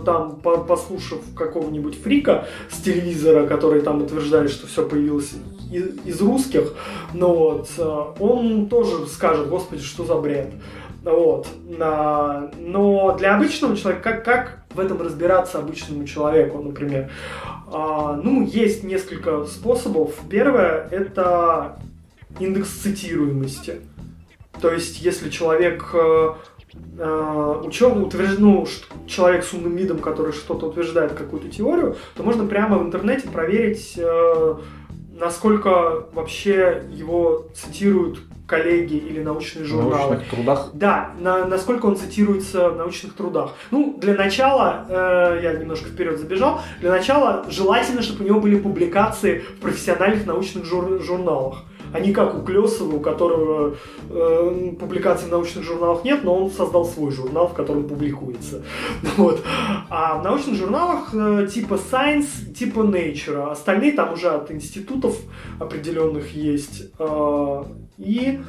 э, там, по- послушав какого-нибудь фрика с телевизора, который там утверждает, что все появилось и- из русских, ну вот, э, он тоже скажет, господи, что за бред. Вот. На- Но для обычного человека, как, как в этом разбираться обычному человеку, например? А, ну, есть несколько способов. Первое – это индекс цитируемости. То есть, если человек э, э, ученый утвержд- ну, человек с умным видом, который что-то утверждает, какую-то теорию, то можно прямо в интернете проверить, э, насколько вообще его цитируют коллеги или научные В журналы. научных трудах. Да, на- насколько он цитируется в научных трудах. Ну, для начала, э, я немножко вперед забежал, для начала желательно, чтобы у него были публикации в профессиональных научных жур- журналах. А не как у Клесова, у которого э, публикаций в научных журналах нет, но он создал свой журнал, в котором публикуется. Вот. А в научных журналах э, типа Science, типа Nature, остальные там уже от институтов определенных есть. Э, и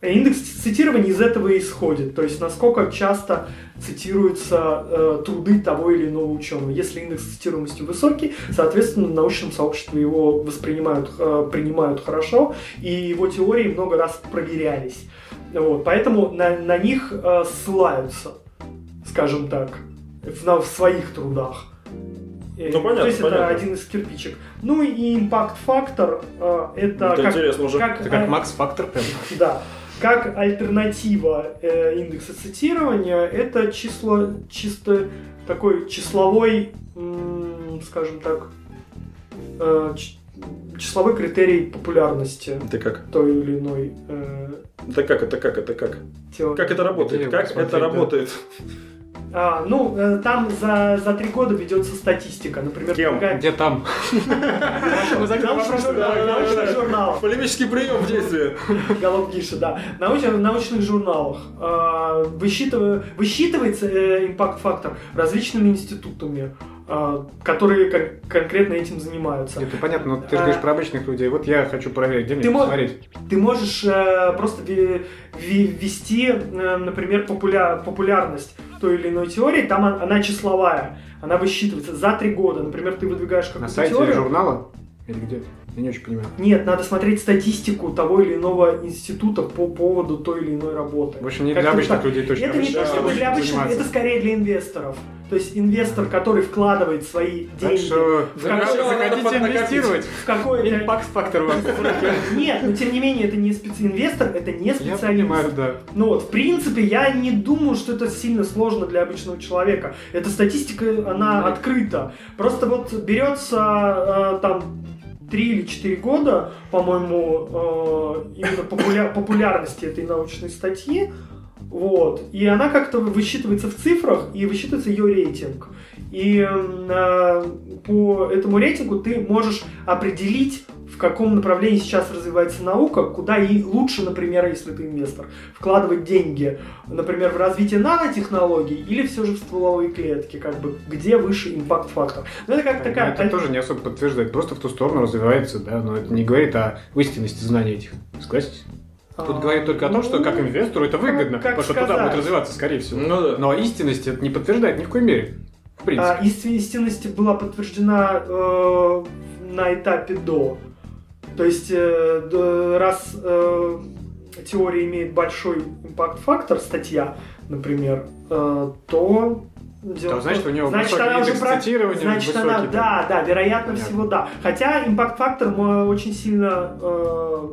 Индекс цитирования из этого и исходит, то есть насколько часто цитируются э, труды того или иного ученого. Если индекс цитируемости высокий, соответственно, в научном сообществе его воспринимают, э, принимают хорошо, и его теории много раз проверялись. Вот, поэтому на, на них э, ссылаются, скажем так, в, на- в своих трудах. Э, Ну, понятно, То есть это понятно. один из кирпичек. Ну и импакт-фактор э, это, Это как, интересно уже. как, Это как а, Макс Фактор прям. да. Как альтернатива э, индекса цитирования, это число, чисто такой числовой, м, скажем так, э, ч- числовой критерий популярности Это как? той или иной э, Это как? Это как? Это как? теории. Как это работает? Как это да? А, ну, э, там за, за три года ведется статистика. Например, Кем? какая- Где там? Научных журналов. Полемический прием в действии. Голов Гиша, да. В научных журналах высчитыва- высчитывается э, импакт-фактор различными институтами, которые кон- конкретно этим занимаются. Это понятно, но ты же А. говоришь про обычных людей. Вот я хочу проверить, где мне Ты мо- посмотреть. Ты можешь э, просто ввести, э, например, популя- популярность той или иной теории, там он- она числовая, она высчитывается за три года. Например, ты выдвигаешь На какую-то сайте теорию. журнала? Или где? Я не очень понимаю. Нет, надо смотреть статистику того или иного института по поводу той или иной работы. В общем, не Как-то для обычных так. людей точно. Это не то, чтобы для обычных, это скорее для инвесторов. То есть инвестор, который вкладывает свои Так деньги что в какой- надо инвестировать? в какой-то... Импакт фактор. Нет, но тем не менее, это не специ... инвестор, это не Я специалист. понимаю, да. Ну вот, в принципе, я не думаю, что это сильно сложно для обычного человека. Эта статистика, она Да. открыта. Просто вот берется э, там три или четыре года, по-моему, э, именно популя- популярности этой научной статьи, вот, и она как-то высчитывается в цифрах, и высчитывается ее рейтинг. И э, по этому рейтингу ты можешь определить, в каком направлении сейчас развивается наука, куда и лучше, например, если ты инвестор, вкладывать деньги, например, в развитие нанотехнологий или все же в стволовые клетки, как бы, где выше импакт-фактор. Ну, это как такая... Это тоже не особо подтверждает. Просто в ту сторону развивается, да, но это не говорит о истинности знаний этих. Согласитесь? Тут говорит только о том, что как инвестору это выгодно, как потому что туда сказать? будет развиваться, скорее всего. Ну да. Но истинность это не подтверждает ни в коей мере. В принципе. А, ист- истинность была подтверждена э, на этапе до. То есть, э, раз э, теория имеет большой импакт-фактор, статья, например, э, то... дело- значит, у него значит, она уже про- цитирования, Значит, высокий, она, да. да, да, вероятно Понятно. всего, да. Хотя импакт-фактор м, очень сильно э,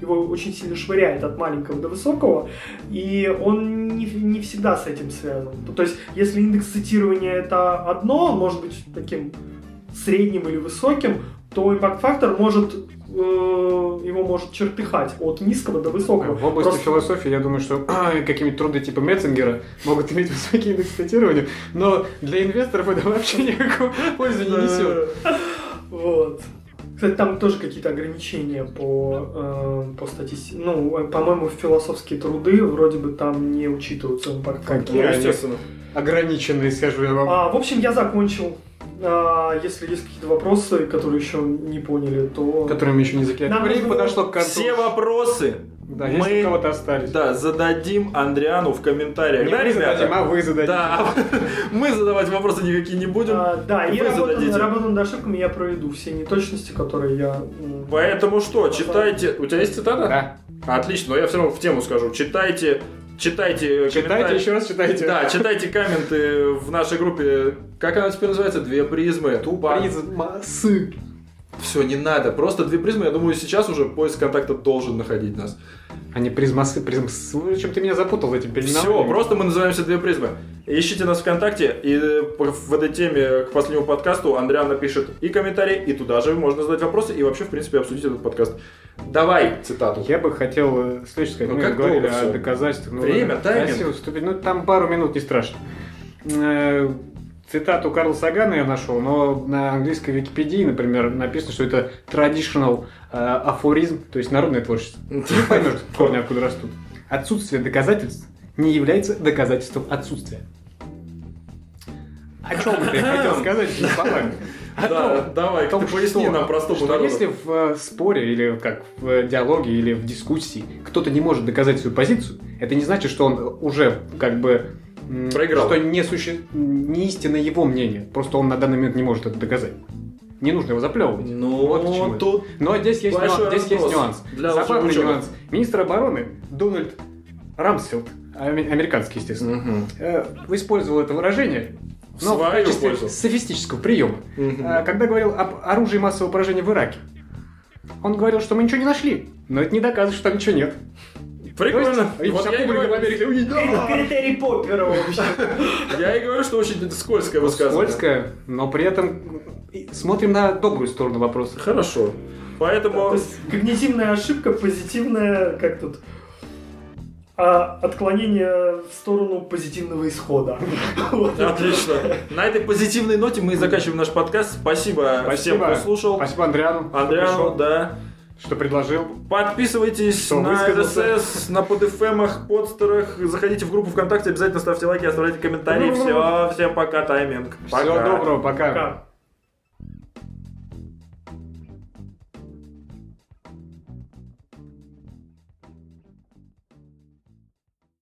его очень сильно швыряет от маленького до высокого, и он не, не всегда с этим связан. То есть, если индекс цитирования это одно, он может быть таким средним или высоким, то импакт-фактор может э, его может чертыхать от низкого до высокого. В области Просто- философии я думаю, что какие-нибудь труды типа Метцингера могут иметь высокий индекс цитирования, но для инвесторов это вообще никакой пользы не несет. Вот. Кстати, там тоже какие-то ограничения по, э, по статистике. Ну, э, по-моему, философские труды вроде бы там не учитываются импакт Какие? Ну, они? естественно. Ограниченные, скажу я вам. А, в общем, я закончил А, если есть какие-то вопросы, которые еще не поняли, то... Которым еще не закидали. Нам Время подошло к концу. Все вопросы Да, если мы у кого-то остались. да, зададим Андриану в комментариях. Не да, мы ребята? зададим, а вы зададите. Да, мы задавать вопросы никакие не будем. А, да, и работу, работу над ошибками я проведу. Все неточности, которые я... Поэтому что, читайте. У тебя есть цитата? Да. Отлично, но я все равно в тему скажу. Читайте, читайте, Читайте, комментарии. еще раз читайте. Да, читайте комменты в нашей группе. Как она теперь называется? Две призмы. Тупо. Призмасы. Все, не надо. Просто две призмы. Я думаю, сейчас уже поиск контакта должен находить нас. А не призмасы, призмасы. В общем, ты меня запутал этим Все, переименованием. просто мы называемся две призмы. Ищите нас ВКонтакте, и э, в этой теме к последнему подкасту Андриан напишет и комментарий, и туда же можно задать вопросы, и вообще, в принципе, обсудить этот подкаст. Давай цитату. Я бы хотел э, следующее сказать. Ну, Мы как говорили о доказательствах. Ну, Время, тайминг. вступить. Ну, там пару минут не страшно. Цитату Карла Сагана я нашел, но на английской Википедии, например, написано, что это traditional э, афоризм, то есть народное творчество. Ты не поймешь корни откуда растут. Отсутствие доказательств не является доказательством отсутствия. О чем ты хотел сказать словами? О Да, том, давай, о том, ты поясни что- нам простому что народу. если в э, споре или как в диалоге или в дискуссии кто-то не может доказать свою позицию, это не значит, что он уже как бы Проиграл. что не, суще... не истинно его мнение, просто он на данный момент не может это доказать. Не нужно его заплевывать. Ну, Вот к чему это. тут Но здесь есть, нюанс, здесь есть нюанс. для Забавный нюанс. Министр обороны Дональд Рамсфилд, американский, естественно, э, использовал это выражение, но в качестве пользу. софистического приема. Мгм. А, когда говорил об оружии массового поражения в Ираке. Он говорил, что мы ничего не нашли, но это не доказывает, что там ничего нет. Прикольно. То есть, Вот я, и публика в говорю, Америке! Это критерий Поппера вообще. я и говорю, что очень скользкое высказывание. Скользкое, но при этом смотрим на добрую сторону вопроса. Хорошо. То Поэтому есть когнитивная ошибка, позитивная, как тут, а, отклонение в сторону позитивного исхода. Отлично. На этой позитивной ноте мы заканчиваем наш подкаст. Спасибо, всем, кто слушал. Спасибо Андриану, Андриану, да. Что предложил. Подписывайтесь Что на. РСС, на подфмах, подстерах. Заходите в группу ВКонтакте, обязательно ставьте лайки, оставляйте комментарии. Все, всем пока, тайминг. Всего доброго, пока. Пока.